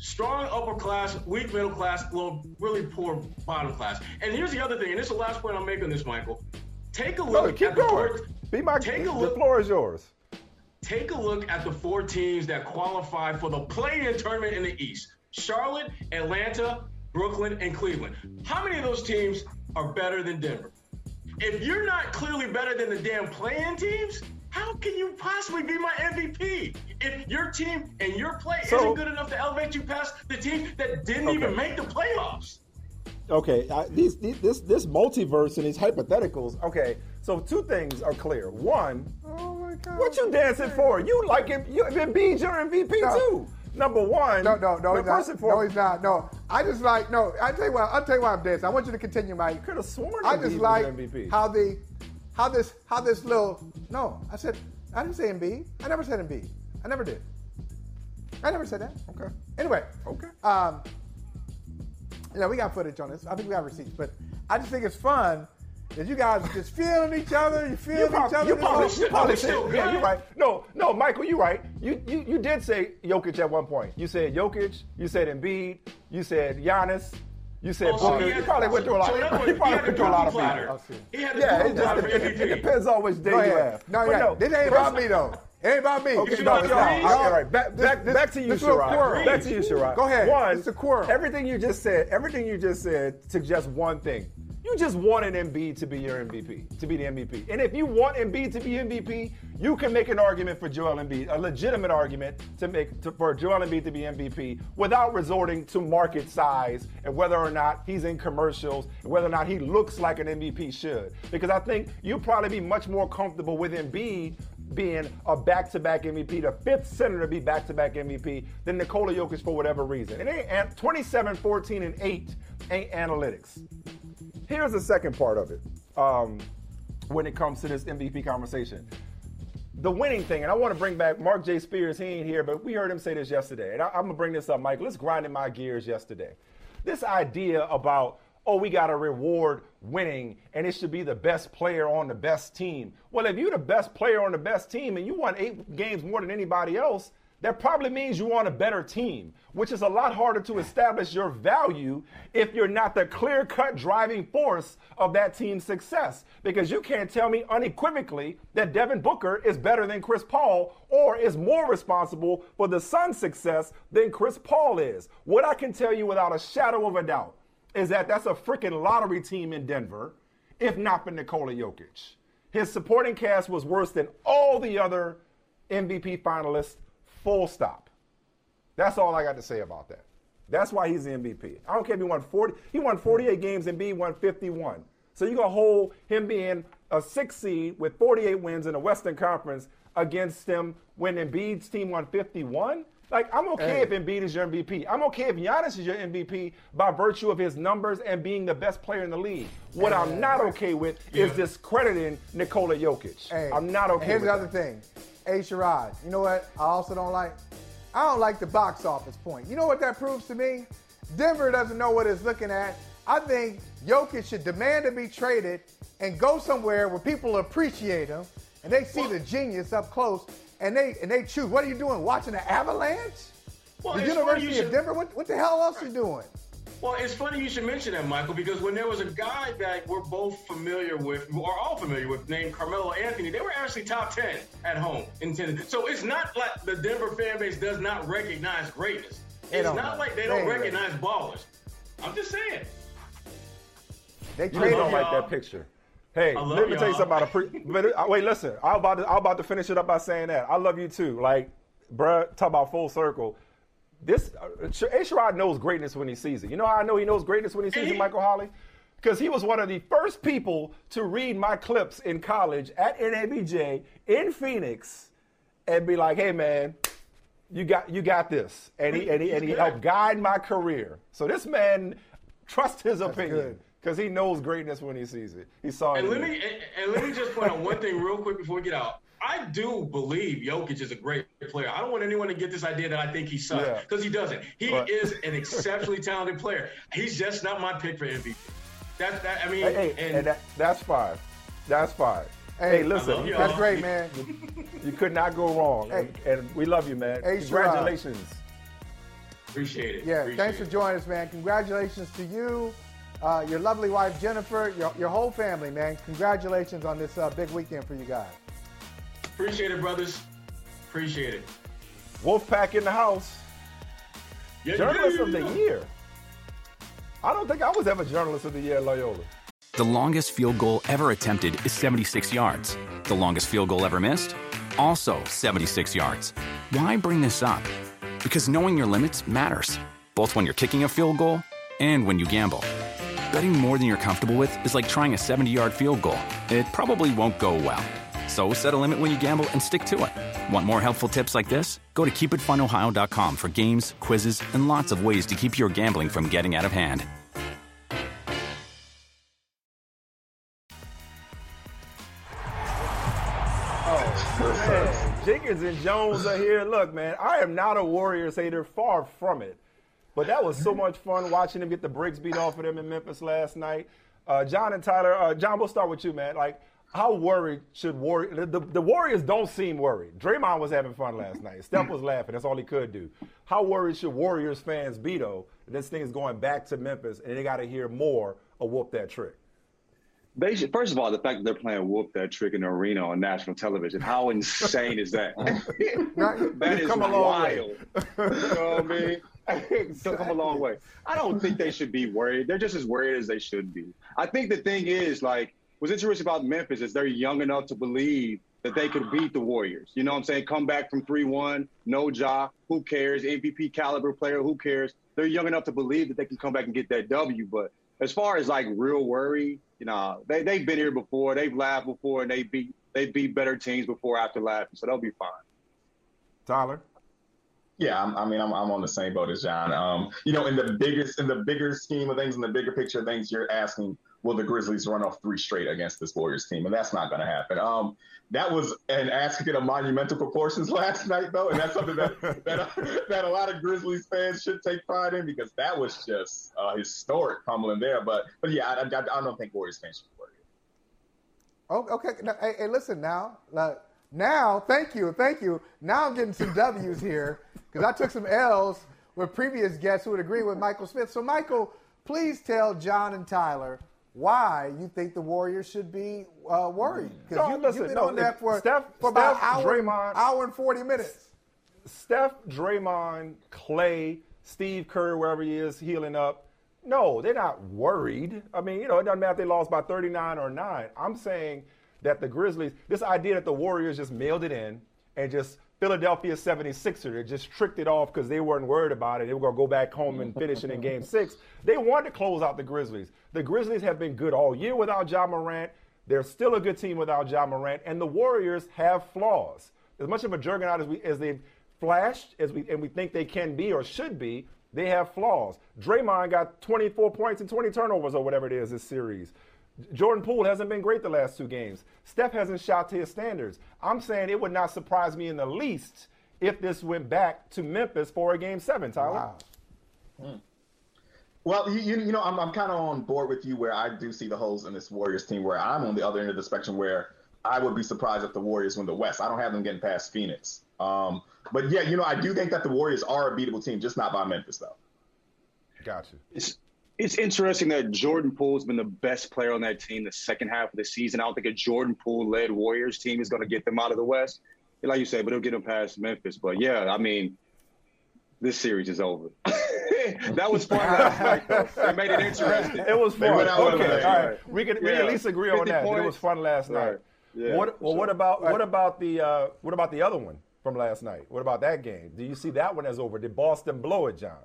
Strong upper class, weak middle class, little really poor bottom class. And here's the other thing, and this is the last point I'm making on this, Michael. Take a look keep at the going. four, Be my. take a the floor is yours. take a look at the four teams that qualify for the play-in tournament in the East: Charlotte, Atlanta, Brooklyn, and Cleveland. How many of those teams are better than Denver? If you're not clearly better than the damn play-in teams, how can you possibly be my MVP? If your team and your play So- isn't good enough to elevate you past the team that didn't even make the playoffs. Okay, I, these, these this this multiverse and these hypotheticals. Okay, so two things are clear. One, oh my One, what you dancing for? You like him? You Embiid's your MVP No. too. Number one. No, no, no, he's first not. and No, he's not. No, I just like no. I tell you what. I'll tell you why I'm dancing. I want you to continue, Mike. You could have sworn I just like MVP. how the how this how this little. No, I said I didn't say Embiid. I never said Embiid. I never did. I never said that. Okay. Anyway. Okay. Um. You know, we got footage on this. I think we got receipts, but I just think it's fun that you guys are just feeling each other. You feeling You each other. you probably, you probably said, yeah, you're right. No, no, Michael, you're right. You, you you did say Jokic at one point. You said Jokic. You said Embiid. You said Giannis. You said Oh, so Booker. he You had- probably went through a lot. so in other probably he went through a lot of people. He had the Yeah, it, just, it, it, it depends on which day Go you have. No, yeah. no, This ain't about me though. It ain't about me. Okay, no, about no, y'all. all right, back, This- back, this- back to you, this Sherrod. Back to you, Sherrod. Go ahead. One, It's a quarrel. Everything you just said, everything you just said suggests one thing. You just want an Embiid to be your MVP, to be the MVP. And if you want Embiid to be MVP, you can make an argument for Joel Embiid, a legitimate argument to make to, for Joel Embiid to be MVP without resorting to market size and whether or not he's in commercials and whether or not he looks like an MVP should. Because I think you'll probably be much more comfortable with Embiid being a back-to-back MVP, the fifth center to be back-to-back MVP, than Nikola Jokic for whatever reason. It ain't and 27, 14, and 8 ain't analytics. Here's the second part of it. Um, when it comes to this MVP conversation. The winning thing, and I want to bring back Marc J. Spears. He ain't here, but we heard him say this yesterday. And I, am going to bring this up, Mike. Let's grind in my gears yesterday. This idea about, oh, we got to reward winning and it should be the best player on the best team. Well, if you're the best player on the best team and you won eight games more than anybody else, that probably means you're on a better team, which is a lot harder to establish your value if you're not the clear cut driving force of that team's success. Because you can't tell me unequivocally that Devin Booker is better than Chris Paul or is more responsible for the Suns' success than Chris Paul is. What I can tell you without a shadow of a doubt is that that's a freaking lottery team in Denver, if not for Nikola Jokic. His supporting cast was worse than all the other MVP finalists Full stop. That's all I got to say about that. That's why he's the MVP. I don't care if he won 40. He won 48 games and B won 51. So you're gonna hold him being a six seed with 48 wins in the Western Conference against him when Embiid's team won 51. Like I'm okay Hey. if Embiid is your MVP. I'm okay if Giannis is your MVP by virtue of his numbers and being the best player in the league. What I'm not okay with is discrediting Nikola Jokic. Hey, I'm not okay. Here's with the other thing. Hey, Sherrod, you know what I also don't like? I don't like the box office point. You know what that proves to me? Denver doesn't know what it's looking at. I think Jokic should demand to be traded and go somewhere where people appreciate him and they see the genius up close and they and they choose. What are you doing? Watching the Avalanche? Well, the University of Denver? What, what the hell else are you doing? Well, it's funny you should mention that, Michael, because when there was a guy that we're both familiar with, or all familiar with, named Carmelo Anthony, they were actually top 10 at home in tennis. So it's not like the Denver fan base does not recognize greatness. It's don't know. like they They don't ain't recognize ballers. I'm just saying. They You just don't like that picture. Hey, I love let me tell you something about a pre. but, uh, wait, listen. I'm about to. I'm about to finish it up by saying that I love you too. Like, bruh, talk about full circle. This uh, A. Sherrod knows greatness when he sees it. You know how I know he knows greatness when he sees it, Michael Holly? Because he was one of the first people to read my clips in college at NABJ in Phoenix and be like, "Hey, man, you got you got this," and he and he, and he helped guide my career. So this man trusts his opinion because he knows greatness when he sees it. He saw it. And in let me. me and, and let me just point out one thing real quick before we get out. I do believe Jokic is a great player. I don't want anyone to get this idea that I think he sucks Yeah. because he doesn't. He Right. is an exceptionally talented player. He's just not my pick for MVP. That, that I mean, Hey, hey, and, and that, that's fine. That's fine. Hey, Hey, listen, I love you y'all. That's great, man. You could not go wrong, and, and we love you, man. Hey, Congratulations. appreciate it. Yeah, Appreciate thanks it. for joining us, man. Congratulations to you, uh, your lovely wife Jennifer, your, your whole family, man. Congratulations on this uh, big weekend for you guys. Appreciate it, brothers. Appreciate it. Wolfpack in the house. Yeah, Journalist yeah, of the year. I don't think I was ever journalist of the year at Loyola. The longest field goal ever attempted is 76 yards. The longest field goal ever missed? Also 76 yards. Why bring this up? Because knowing your limits matters, both when you're kicking a field goal and when you gamble. Betting more than you're comfortable with is like trying a 70 yard field goal. It probably won't go well. So set a limit when you gamble and stick to it. Want more helpful tips like this? Go to keepitfunohio.com for games, quizzes, and lots of ways to keep your gambling from getting out of hand. Man, Jenkins and Jones are here. Look, man, I am not a Warriors hater, far from it. But that was so much fun watching them get the bricks beat off of them in Memphis last night. Uh, John and Tyler, uh, John, we'll start with you, man. Like, how worried should Warriors? The, the, Warriors don't seem worried. Draymond was having fun last night. Steph mm. was laughing. That's all he could do. How worried should Warriors fans be, though, that this thing is going back to Memphis and they got to hear more of whoop that trick? They should, first of all, the fact that they're playing whoop that trick in the arena on national television, how insane is that? that come a long way. wild. you know what I mean? It's come a long way. I don't think they should be worried. They're just as worried as they should be. I think the thing is, like, what's interesting about Memphis is they're young enough to believe that they could beat the Warriors. You know what I'm saying? Come back from 3-1, no job, who cares? MVP caliber player, who cares? They're young enough to believe that they can come back and get that W. But as far as like real worry, you know, they they've been here before, they've laughed before, and they beat they beat better teams before after laughing, so they'll be fine. Tyler. Yeah, I'm, I mean, I'm, I'm on the same boat as John. Um, you know, in the biggest, in the bigger scheme of things, in the bigger picture of things, you're asking, will the Grizzlies run off three straight against this Warriors team? And that's not going to happen. Um, that was an asking of monumental proportions last night, though, and that's something that that, that a lot of Grizzlies fans should take pride in because that was just uh, historic fumbling there. But, but yeah, I, I, I don't think Warriors fans should worry. Oh, okay. Now, hey, hey, listen now. Now, thank you, thank you. Now I'm getting some W's here because I took some L's with previous guests who would agree with Michael Smith. So, Michael, please tell John and Tyler why you think the Warriors should be uh, worried. Because No, you, listen, you've been no, on that for, Steph- for about Steph, hour, Draymond- hour and 40 minutes. Steph, Draymond, Clay, Steve Kerr, wherever he is, healing up. No, they're not worried. I mean, you know, it doesn't matter if they lost by 39 or 9. I'm saying that the Grizzlies, this idea that the Warriors just mailed it in and just Philadelphia 76ers. They just tricked it off because they weren't worried about it. They were going to go back home and finish it in game six. They wanted to close out the Grizzlies. The Grizzlies have been good all year without Ja Morant. They're still a good team without Ja Morant. And the Warriors have flaws. As much of a juggernaut as, we, as they've flashed as we, and we think they can be or should be, they have flaws. Draymond got 24 points and 20 turnovers or whatever it is this series. Jordan Poole hasn't been great the last two games. Steph hasn't shot to his standards. I'm saying it would not surprise me in the least if this went back to Memphis for a game seven, Tyler. Wow. Hmm. Well, you, you know, I'm, I'm kind of on board with you where I do see the holes in this Warriors team where I'm on the other end of the spectrum where I would be surprised if the Warriors win the West. I don't have them getting past Phoenix. Um, but yeah, you know, I do think that the Warriors are a beatable team, just not by Memphis, though. Gotcha. It's, it's interesting that Jordan Poole's been the best player on that team the second half of the season. I don't think a Jordan Poole led Warriors team is going to get them out of the West. Like you said, but it'll get them past Memphis. But yeah, I mean, this series is over. that was fun last night, though. It made it interesting. It was fun. Okay, all right. We can, we can at least agree on that. It was fun last night. Right. Yeah, what, well, what about right. what about the uh, what about the other one from last night? What about that game? Do you see that one as over? Did Boston blow it, John?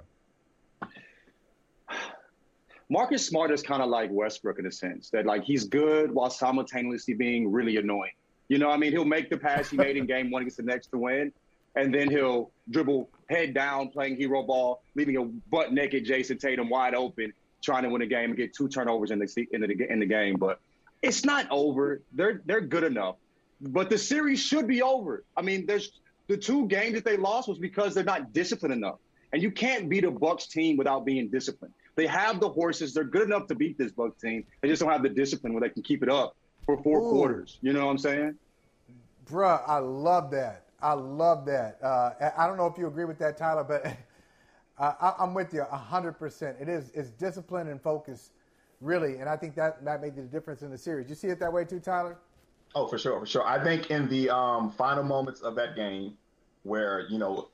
Marcus Smart is kind of like Westbrook in a sense that like he's good while simultaneously being really annoying. You know, I mean, he'll make the pass he made in game one against the Nets to win, and then he'll dribble head down playing hero ball, leaving a butt naked Jayson Tatum wide open, trying to win a game and get two turnovers in the in the, in the game. But it's not over. They're they're good enough, but the series should be over. I mean, there's the two games that they lost was because they're not disciplined enough, and you can't beat a Bucks team without being disciplined. They have the horses. They're good enough to beat this Buck team. They just don't have the discipline where they can keep it up for four Ooh. quarters. You know what I'm saying? Bruh, I love that. I love that. Uh, I don't know if you agree with that, Tyler, but I, am with you 100%. It is it's discipline and focus, really, and I think that that made the difference in the series. You see it that way too, Tyler? Oh, for sure, for sure. I think in the um, final moments of that game, where you know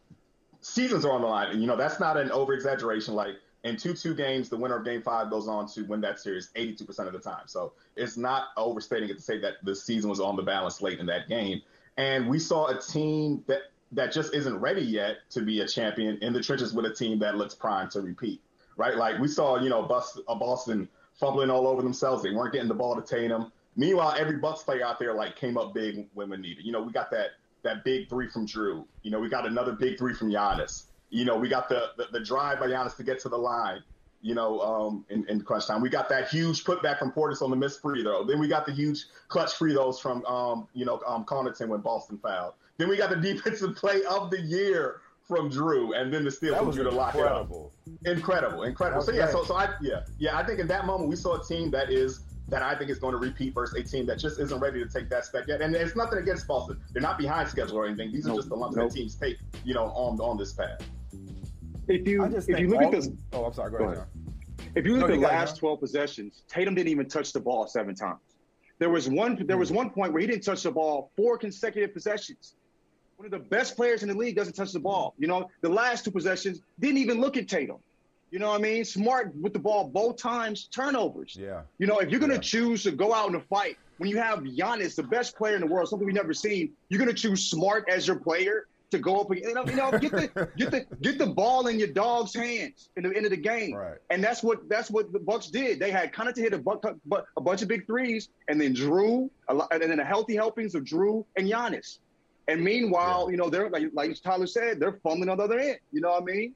seasons are on the line, you know that's not an over exaggeration. Like in two two games, the winner of game five goes on to win that series 82% of the time. So it's not overstating it to say that the season was on the balance late in that game. And we saw a team that that just isn't ready yet to be a champion in the trenches with a team that looks primed to repeat. Right? Like we saw, you know, a uh, Boston fumbling all over themselves. They weren't getting the ball to Tatum. Meanwhile, every Bucks player out there like came up big when we needed. You know, we got that that big three from Jrue. You know, we got another big three from Giannis. You know, we got the, the, the drive by Giannis to get to the line, you know, um, in, in crunch time. We got that huge putback from Portis on the missed free throw. Then we got the huge clutch free throws from, um, you know, um, Connaughton when Boston fouled. Then we got the defensive play of the year from Jrue, and then the steal from Jrue to lock incredible. it up. Incredible, incredible. So yeah, so so I yeah yeah I think in that moment we saw a team that is that I think is going to repeat versus a team that just isn't ready to take that step yet. And it's nothing against Boston; they're not behind schedule or anything. These are just the lumps nope. that teams take, you know, on on this path. If you if you look all, at this, oh, I'm sorry, go, go ahead. If you look no, at the last 12 possessions, Tatum didn't even touch the ball seven times. There was one there was one point where he didn't touch the ball four consecutive possessions. One of the best players in the league doesn't touch the ball. You know, the last two possessions didn't even look at Tatum. You know what I mean? Smart with the ball both times, turnovers. Yeah. You know, if you're gonna yeah. choose to go out in a fight when you have Giannis, the best player in the world, something we've never seen, you're gonna choose smart as your player to go up. You know, you know, get the get the get the ball in your dog's hands in the end of the game. Right. And that's what that's what the Bucks did. They had kind of to hit a, buck, a bunch of big threes, and then Jrue, and then a healthy helpings of Jrue and Giannis. And meanwhile, yeah. you know, they're like like Tyler said, they're fumbling on the other end. You know what I mean?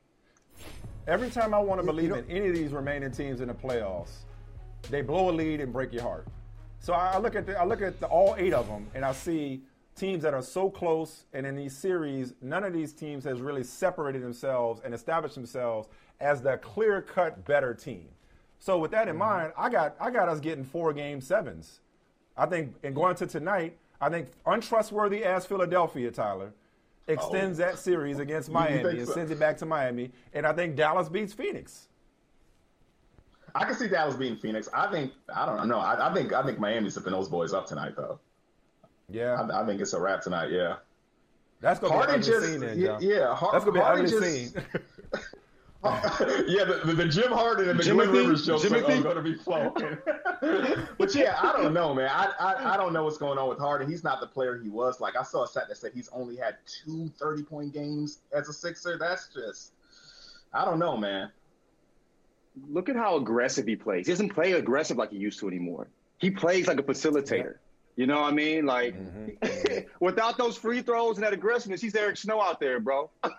Every time I want to believe you know, in any of these remaining teams in the playoffs, they blow a lead and break your heart. So I look at the, I look at the, all eight of them, and I see teams that are so close, and in these series, none of these teams has really separated themselves and established themselves as the clear-cut better team. So with that in mm-hmm. mind, I got I got us getting four game sevens. I think, and going to tonight, I think untrustworthy as Philadelphia, Tyler, extends oh. that series against Miami and so? sends it back to Miami, and I think Dallas beats Phoenix. I can see Dallas beating Phoenix. I think I don't know. I, I think I think Miami's zipping those boys up tonight, though. Yeah, I, I think it's a wrap tonight. Yeah, that's gonna Harden be an ugly just, scene. Then, yeah, yeah Har- that's gonna be Harden an ugly just, scene. yeah, the, the, the, Jim Harden and the Jimothy, Glenn Rivers jokes are, Jimothy. Oh, are going to be flowing. but yeah, I don't know, man. I, I I don't know what's going on with Harden. He's not the player he was. Like I saw a stat that said he's only had two 30 point games as a Sixer. That's just I don't know, man. Look at how aggressive he plays. He doesn't play aggressive like he used to anymore. He plays like a facilitator. You know what I mean? Like mm-hmm, mm-hmm. without those free throws and that aggressiveness, he's Eric Snow out there, bro.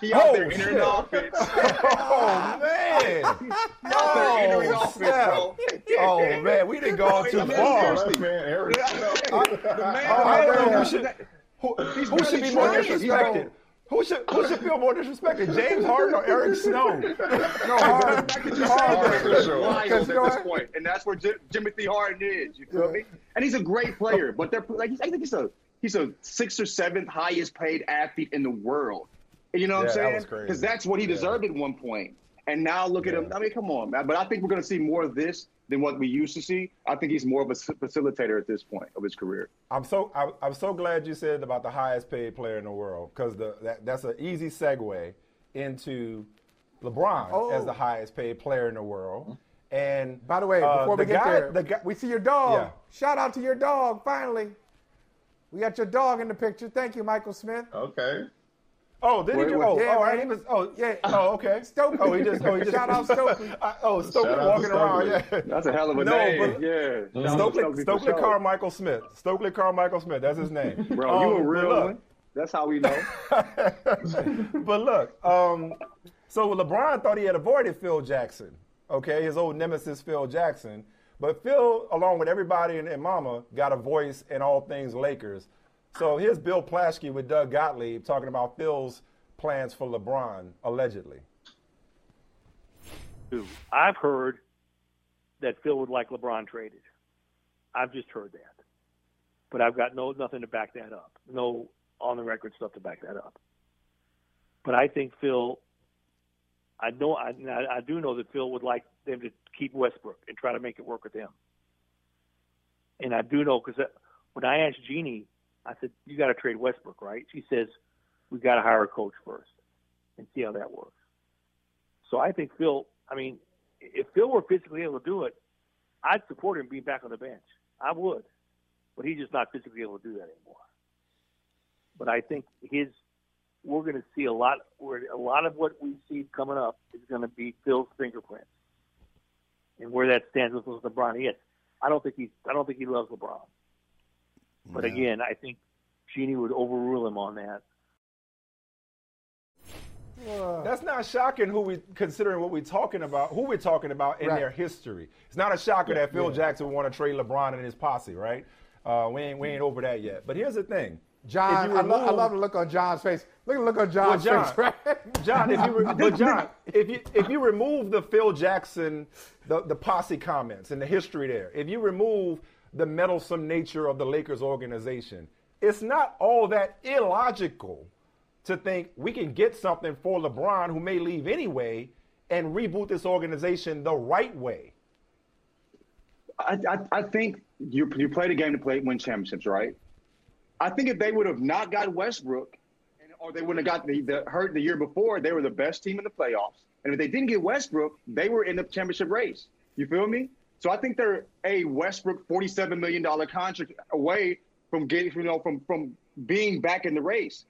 he out Oh, there shit. Oh, oh, entering the offense. Oh man! He out there entering the Oh, offense, bro. Oh man, we didn't go too I mean, far. seriously. Man, Eric. The man- I don't know who should who, who should be more trying. He's disrespected. Who should who should feel more disrespected, James Harden or Eric Snow? No, Harden. Harden Harden. is sure. Because at you know this point, and that's where Jim, Timothy Harden is. You feel me? And he's a great player, but they're like he's, I think he's a he's a sixth or seventh highest paid athlete in the world. And you know what Yeah, I'm saying? Because that's what he deserved at one point. And now look at him. I mean, come on, man. But I think we're going to see more of this than what we used to see. I think he's more of a facilitator at this point of his career. I'm so I, I'm so glad you said about the highest paid player in the world because that, that's an easy segue into LeBron Oh. as the highest paid player in the world. And By the way, uh, before the we get guy, there, the guy, we see your dog. Yeah. Shout out to your dog, finally. We got your dog in the picture. Thank you, Michael Smith. Okay. Oh, did he? Wait, do- Oh, Yeah, oh, I man. didn't even. Oh, Yeah. Oh, okay. Stokely. Oh, he just. Oh, he just. Shout out Stokely. I- oh, Stokely Shout out to walking around. Yeah. That's a hell of a No, name. but- yeah. Shout out to Stokely, for Stokely sure. Carmichael Smith. Stokely Carmichael Smith. That's his name. Bro, you Um, a real look, one. That's how we know. but look, um, so LeBron thought he had avoided Phil Jackson, okay, his old nemesis Phil Jackson. But Phil, along with everybody and, and Mama, got a voice in all things Lakers. So here's Bill Plaschke with Doug Gottlieb talking about Phil's plans for LeBron, allegedly. I've heard that Phil would like LeBron traded. I've just heard that, but I've got no nothing to back that up. No on the record stuff to back that up. But I think Phil. I know I, I do know that Phil would like them to keep Westbrook and try to make it work with him. And I do know because uh, when I asked Jeanie, I said, "You got to trade Westbrook, right?" She says, "We got to hire a coach first and see how that works." So I think Phil. I mean, if Phil were physically able to do it, I'd support him being back on the bench. I would, but he's just not physically able to do that anymore. But I think his. We're going to see a lot. Where a lot of what we see coming up is going to be Phil's fingerprints, and where that stands with LeBron. Yes, I don't think he's. I don't think he loves LeBron. But again, I think Jeanie would overrule him on that. That's not shocking. Who we considering what we're talking about, who we're talking about in Right. their history. It's not a shocker that Phil Yeah. Jackson would want to trade LeBron and his posse, right? Uh, we ain't we ain't over that yet. But here's the thing, John, If you I, lo- I love the look on John's face. Look at the look on Well, John's John, face, right? John, if you re- but John, if you if you remove the Phil Jackson, the the posse comments and the history there, if you remove the meddlesome nature of the Lakers organization, it's not all that illogical to think we can get something for LeBron who may leave anyway and reboot this organization the right way. I, I, I think you you played a game to play win championships, right? I think if they would have not got Westbrook, and, or they wouldn't have got the, the hurt the year before, they were the best team in the playoffs. And if they didn't get Westbrook, they were in the championship race. You feel me? So I think they're a Westbrook forty-seven million dollar contract away from getting, you know, from from being back in the race.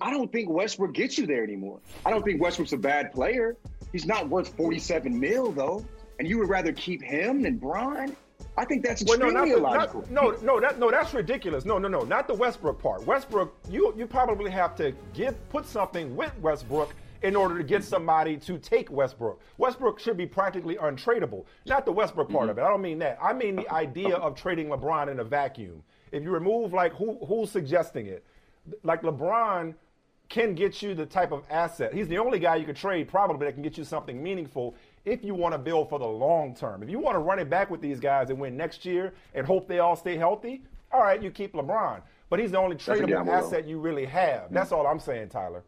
I don't think Westbrook gets you there anymore. I don't think Westbrook's a bad player. He's not worth forty-seven mil though, and you would rather keep him than Bron. I think that's Well, no, not illogical. not, no, no, that, no, that's ridiculous. No, no, no, not the Westbrook part. Westbrook, you you probably have to give put something with Westbrook in order to get somebody to take Westbrook. Westbrook should be practically untradeable. Not the Westbrook part of it. I don't mean that. I mean the idea of trading LeBron in a vacuum. If you remove like who who's suggesting it, like LeBron can get you the type of asset. He's the only guy you could trade probably that can get you something meaningful if you want to build for the long term. If you want to run it back with these guys and win next year and hope they all stay healthy, all right, you keep LeBron. But he's the only tradable gamble, though. asset you really have. That's all I'm saying, Tyler.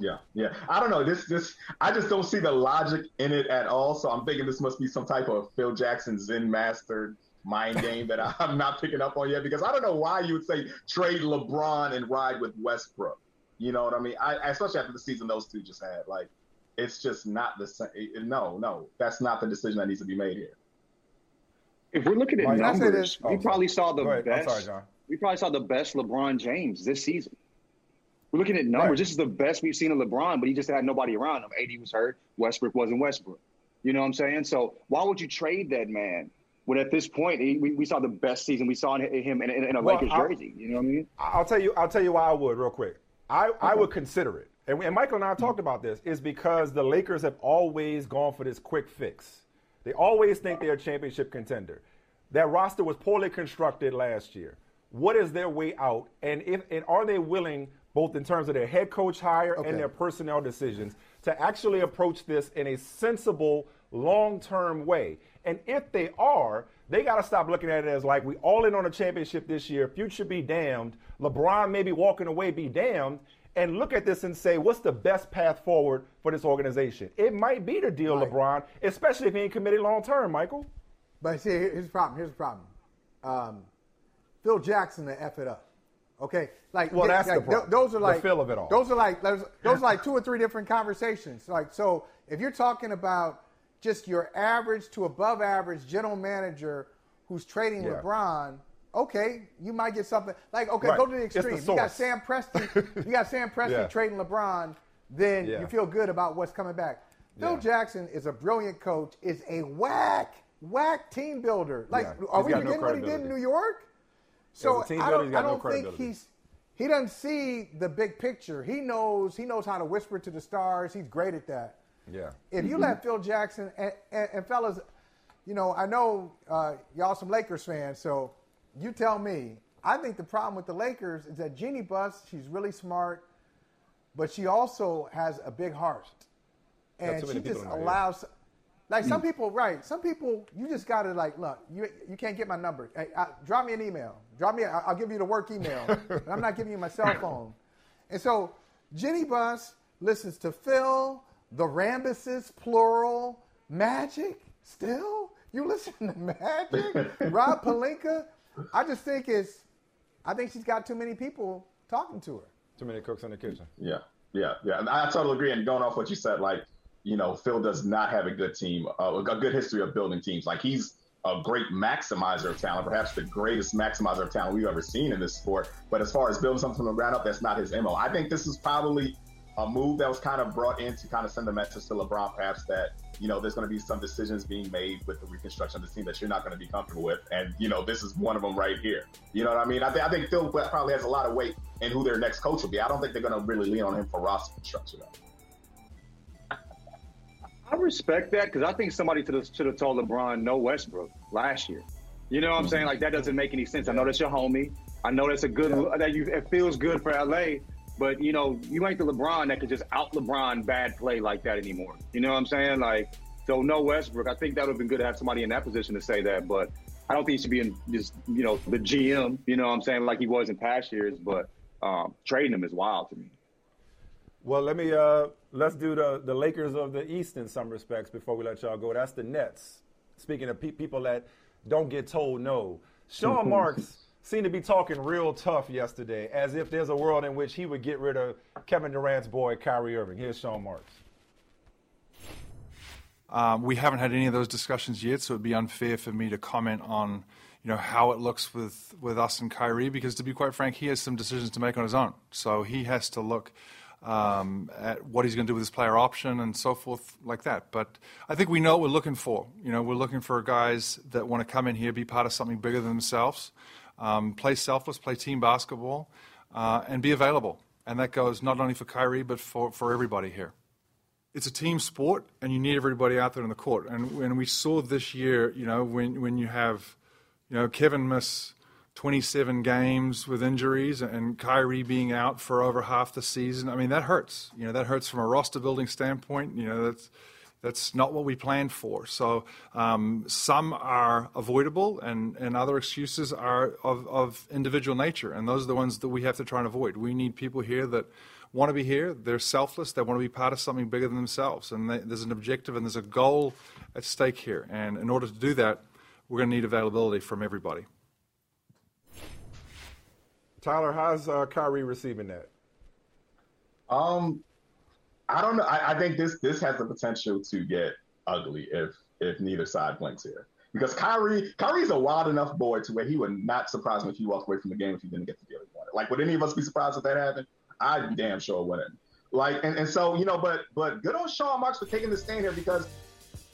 Yeah, yeah. I don't know. This, this. I just don't see the logic in it at all. So I'm thinking this must be some type of Phil Jackson Zen master mind game that I'm not picking up on yet. Because I don't know why you would say trade LeBron and ride with Westbrook. You know what I mean? I, especially after the season those two just had. Like, it's just not the same. No, no, that's not the decision that needs to be made here. If we're looking at Mike, can I say numbers, this? we Oh, probably sorry. saw the Go best. sorry, We probably saw the best LeBron James this season. We're looking at numbers. Right. This is the best we've seen of LeBron, but he just had nobody around him. AD was hurt. Westbrook wasn't Westbrook. You know what I'm saying? So why would you trade that man when at this point he, we, we saw the best season we saw in him in, in, in a Well, Lakers I'll- jersey? You know what I mean? I'll tell you. I'll tell you why I would real quick. I, I would consider it, and, and Michael and I talked about this. Is because the Lakers have always gone for this quick fix. They always think they're a championship contender. That roster was poorly constructed last year. What is their way out? And if and are they willing, both in terms of their head coach hire Okay. and their personnel decisions, to actually approach this in a sensible, long-term way? And if they are, they got to stop looking at it as like we all in on a championship this year. Future be damned. LeBron maybe walking away be damned. And look at this and say, what's the best path forward for this organization? It might be to deal LeBron, especially if he ain't committed long term, Michael. But see, here's the problem. Here's the problem. Um, Phil Jackson to f it up. Okay, like Well, that's the like, problem. Those are The like feel of it all. Those are like those, those are like two or three different conversations. Like so, if you're talking about just your average to above average general manager who's trading Yeah. LeBron, okay, you might get something like okay, Right. go to the It's the extreme. you got. Sam Presti. you got Sam Presti Yeah. trading LeBron. Then Yeah. you feel good about what's coming back. Phil Yeah. Jackson is a brilliant coach. Is a whack, whack team builder. Like, are He's we got no forgetting what he did in. New York? So As a team I don't, I don't think he's he doesn't see the big picture. He knows he knows how to whisper to the stars. He's great at that. Yeah. If you let Phil Jackson and, and, and fellas, you know, I know uh, y'all some Lakers fans, so you tell me. I think the problem with the Lakers is that Jeanie Buss, she's really smart, but she also has a big heart, and she just allows. Like Mm. some people, right? Some people, you just gotta like, look, you you can't get my number. Hey, I, drop me an email. Drop me. I- I'll give you the work email. and I'm not giving you my cell phone. And so Jeanie Buss listens to Phil, the Rambises, plural, Magic. Still, you listen to Magic, Rob Pelinka. I just think it's. I think she's got too many people talking to her. Too many cooks in the kitchen. Yeah, yeah, yeah. And I totally agree. And going off what you said, like, you know, Phil does not have a good team, uh, a good history of building teams. Like, he's a great maximizer of talent, perhaps the greatest maximizer of talent we've ever seen in this sport. But as far as building something from the ground up, that's not his MO. I think this is probably a move that was kind of brought in to kind of send a message to LeBron, perhaps that, you know, there's going to be some decisions being made with the reconstruction of the team that you're not going to be comfortable with. And, you know, this is one of them right here. You know what I mean? I, th- I think Phil probably has a lot of weight in who their next coach will be. I don't think they're going to really lean on him for roster construction, though. I respect that because I think somebody should have, told LeBron no Westbrook last year. You know what I'm saying? Like that doesn't make any sense. I know that's your homie. I know that's a good that you it feels good for LA, but you know you ain't the LeBron that could just out LeBron bad play like that anymore. You know what I'm saying? Like so no Westbrook. I think that would have been good to have somebody in that position to say that, but I don't think he should be in just you know the GM. You know what I'm saying? Like he was in past years, but um, trading him is wild to me. Well, let me uh, let's do the the Lakers of the East in some respects before we let y'all go. That's the Nets. Speaking of pe- people that don't get told no, Sean Marks seemed to be talking real tough yesterday, as if there's a world in which he would get rid of Kevin Durant's boy Kyrie Irving. Here's Sean Marks. Um, we haven't had any of those discussions yet, so it'd be unfair for me to comment on, you know, how it looks with, with us and Kyrie, because to be quite frank, he has some decisions to make on his own. So he has to look um, at what he's going to do with his player option and so forth like that. But I think we know what we're looking for. You know, we're looking for guys that want to come in here, be part of something bigger than themselves, um, play selfless, play team basketball, uh, and be available. And that goes not only for Kyrie, but for, for everybody here it's a team sport, and you need everybody out there on the court. And when we saw this year, you know, when when you have, you know, Kevin miss 27 games with injuries and Kyrie being out for over half the season, I mean that hurts. You know, that hurts from a roster building standpoint. You know, that's that's not what we planned for. So um, some are avoidable, and, and other excuses are of, of individual nature, and those are the ones that we have to try and avoid. We need people here that want to be here. They're selfless. They want to be part of something bigger than themselves, and they, there's an objective and there's a goal at stake here. And in order to do that, we're going to need availability from everybody. Tyler, how's uh, Kyrie receiving that? Um, I don't know. I, I think this this has the potential to get ugly if if neither side blinks here. Because Kyrie, Kyrie's a wild enough boy to where he would not surprise me if he walked away from the game if he didn't get the deal he wanted. Like, would any of us be surprised if that happened? I'd damn sure wouldn't. Like, and, and so you know, but but good on Sean Marks for taking the stand here because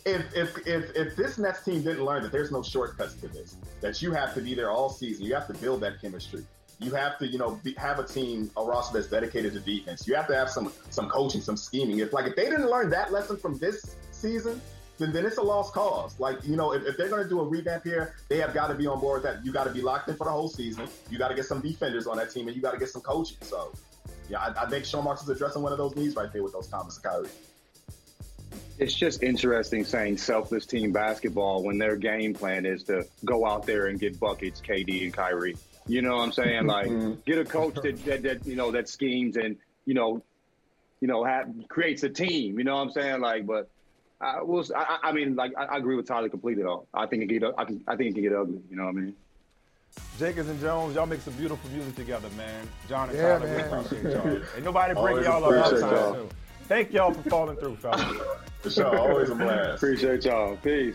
if if if if this Nets team didn't learn that there's no shortcuts to this, that you have to be there all season, you have to build that chemistry. You have to, you know, be, have a team, a roster that's dedicated to defense. You have to have some some coaching, some scheming. If like if they didn't learn that lesson from this season, then, then it's a lost cause. Like, you know, if, if they're going to do a revamp here, they have got to be on board with that. You got to be locked in for the whole season. You got to get some defenders on that team, and you got to get some coaching. So, yeah, I, I think Sean Marks is addressing one of those needs right there with those Thomas and Kyrie. It's just interesting saying selfless team basketball when their game plan is to go out there and get buckets, KD and Kyrie. You know what I'm saying? Like, Mm-hmm. get a coach that, that, that you know that schemes and you know, you know, have, creates a team. You know what I'm saying? Like, but I will. I, I mean, like, I, I agree with Tyler completely. Though I think it can get. I, can, I think it can get ugly. You know what I mean? Jenkins and Jones, y'all make some beautiful music together, man. John and Yeah, Tyler, we appreciate y'all. Ain't nobody break Always y'all up all the time. y'all. too. Thank y'all for falling through, fellas. For sure, always a blast. Appreciate y'all. Peace.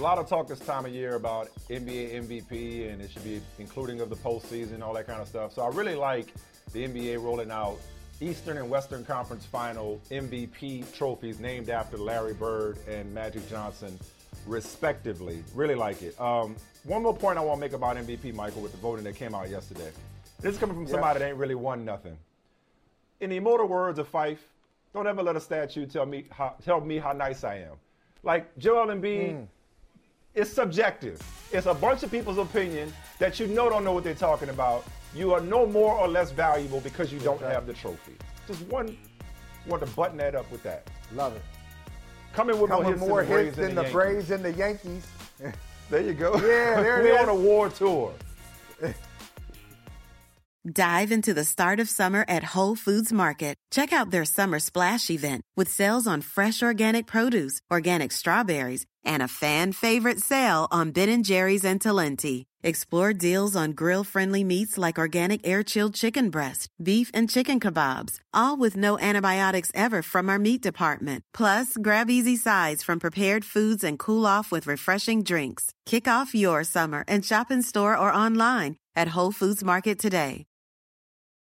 A lot of talk this time of year about NBA MVP and it should be including of the postseason, all that kind of stuff. So I really like the NBA rolling out Eastern and Western Conference Final MVP trophies named after Larry Bird and Magic Johnson, respectively. Really like it. Um, one more point I want to make about MVP, Michael, with the voting that came out yesterday. This is coming from somebody that ain't really won nothing. In the immortal words of Fife, don't ever let a statue tell me how, tell me how nice I am. Like Joel Embiid, it's subjective. It's a bunch of people's opinion that you know don't know what they're talking about. You are no more or less valuable because you don't have the trophy. Just one, want to button that up with that. Love it. Coming with Coming more hits, more than, hits the than the Yankees. Braves and the Yankees. There you go. Yeah, there it we is. on a war tour. Dive into the start of summer at Whole Foods Market. Check out their summer splash event with sales on fresh organic produce, organic strawberries, and a fan favorite sale on Ben & Jerry's and Talenti. Explore deals on grill-friendly meats like organic air-chilled chicken breast, beef and chicken kebabs, all with no antibiotics ever from our meat department. Plus, grab easy sides from prepared foods and cool off with refreshing drinks. Kick off your summer and shop in store or online at Whole Foods Market today.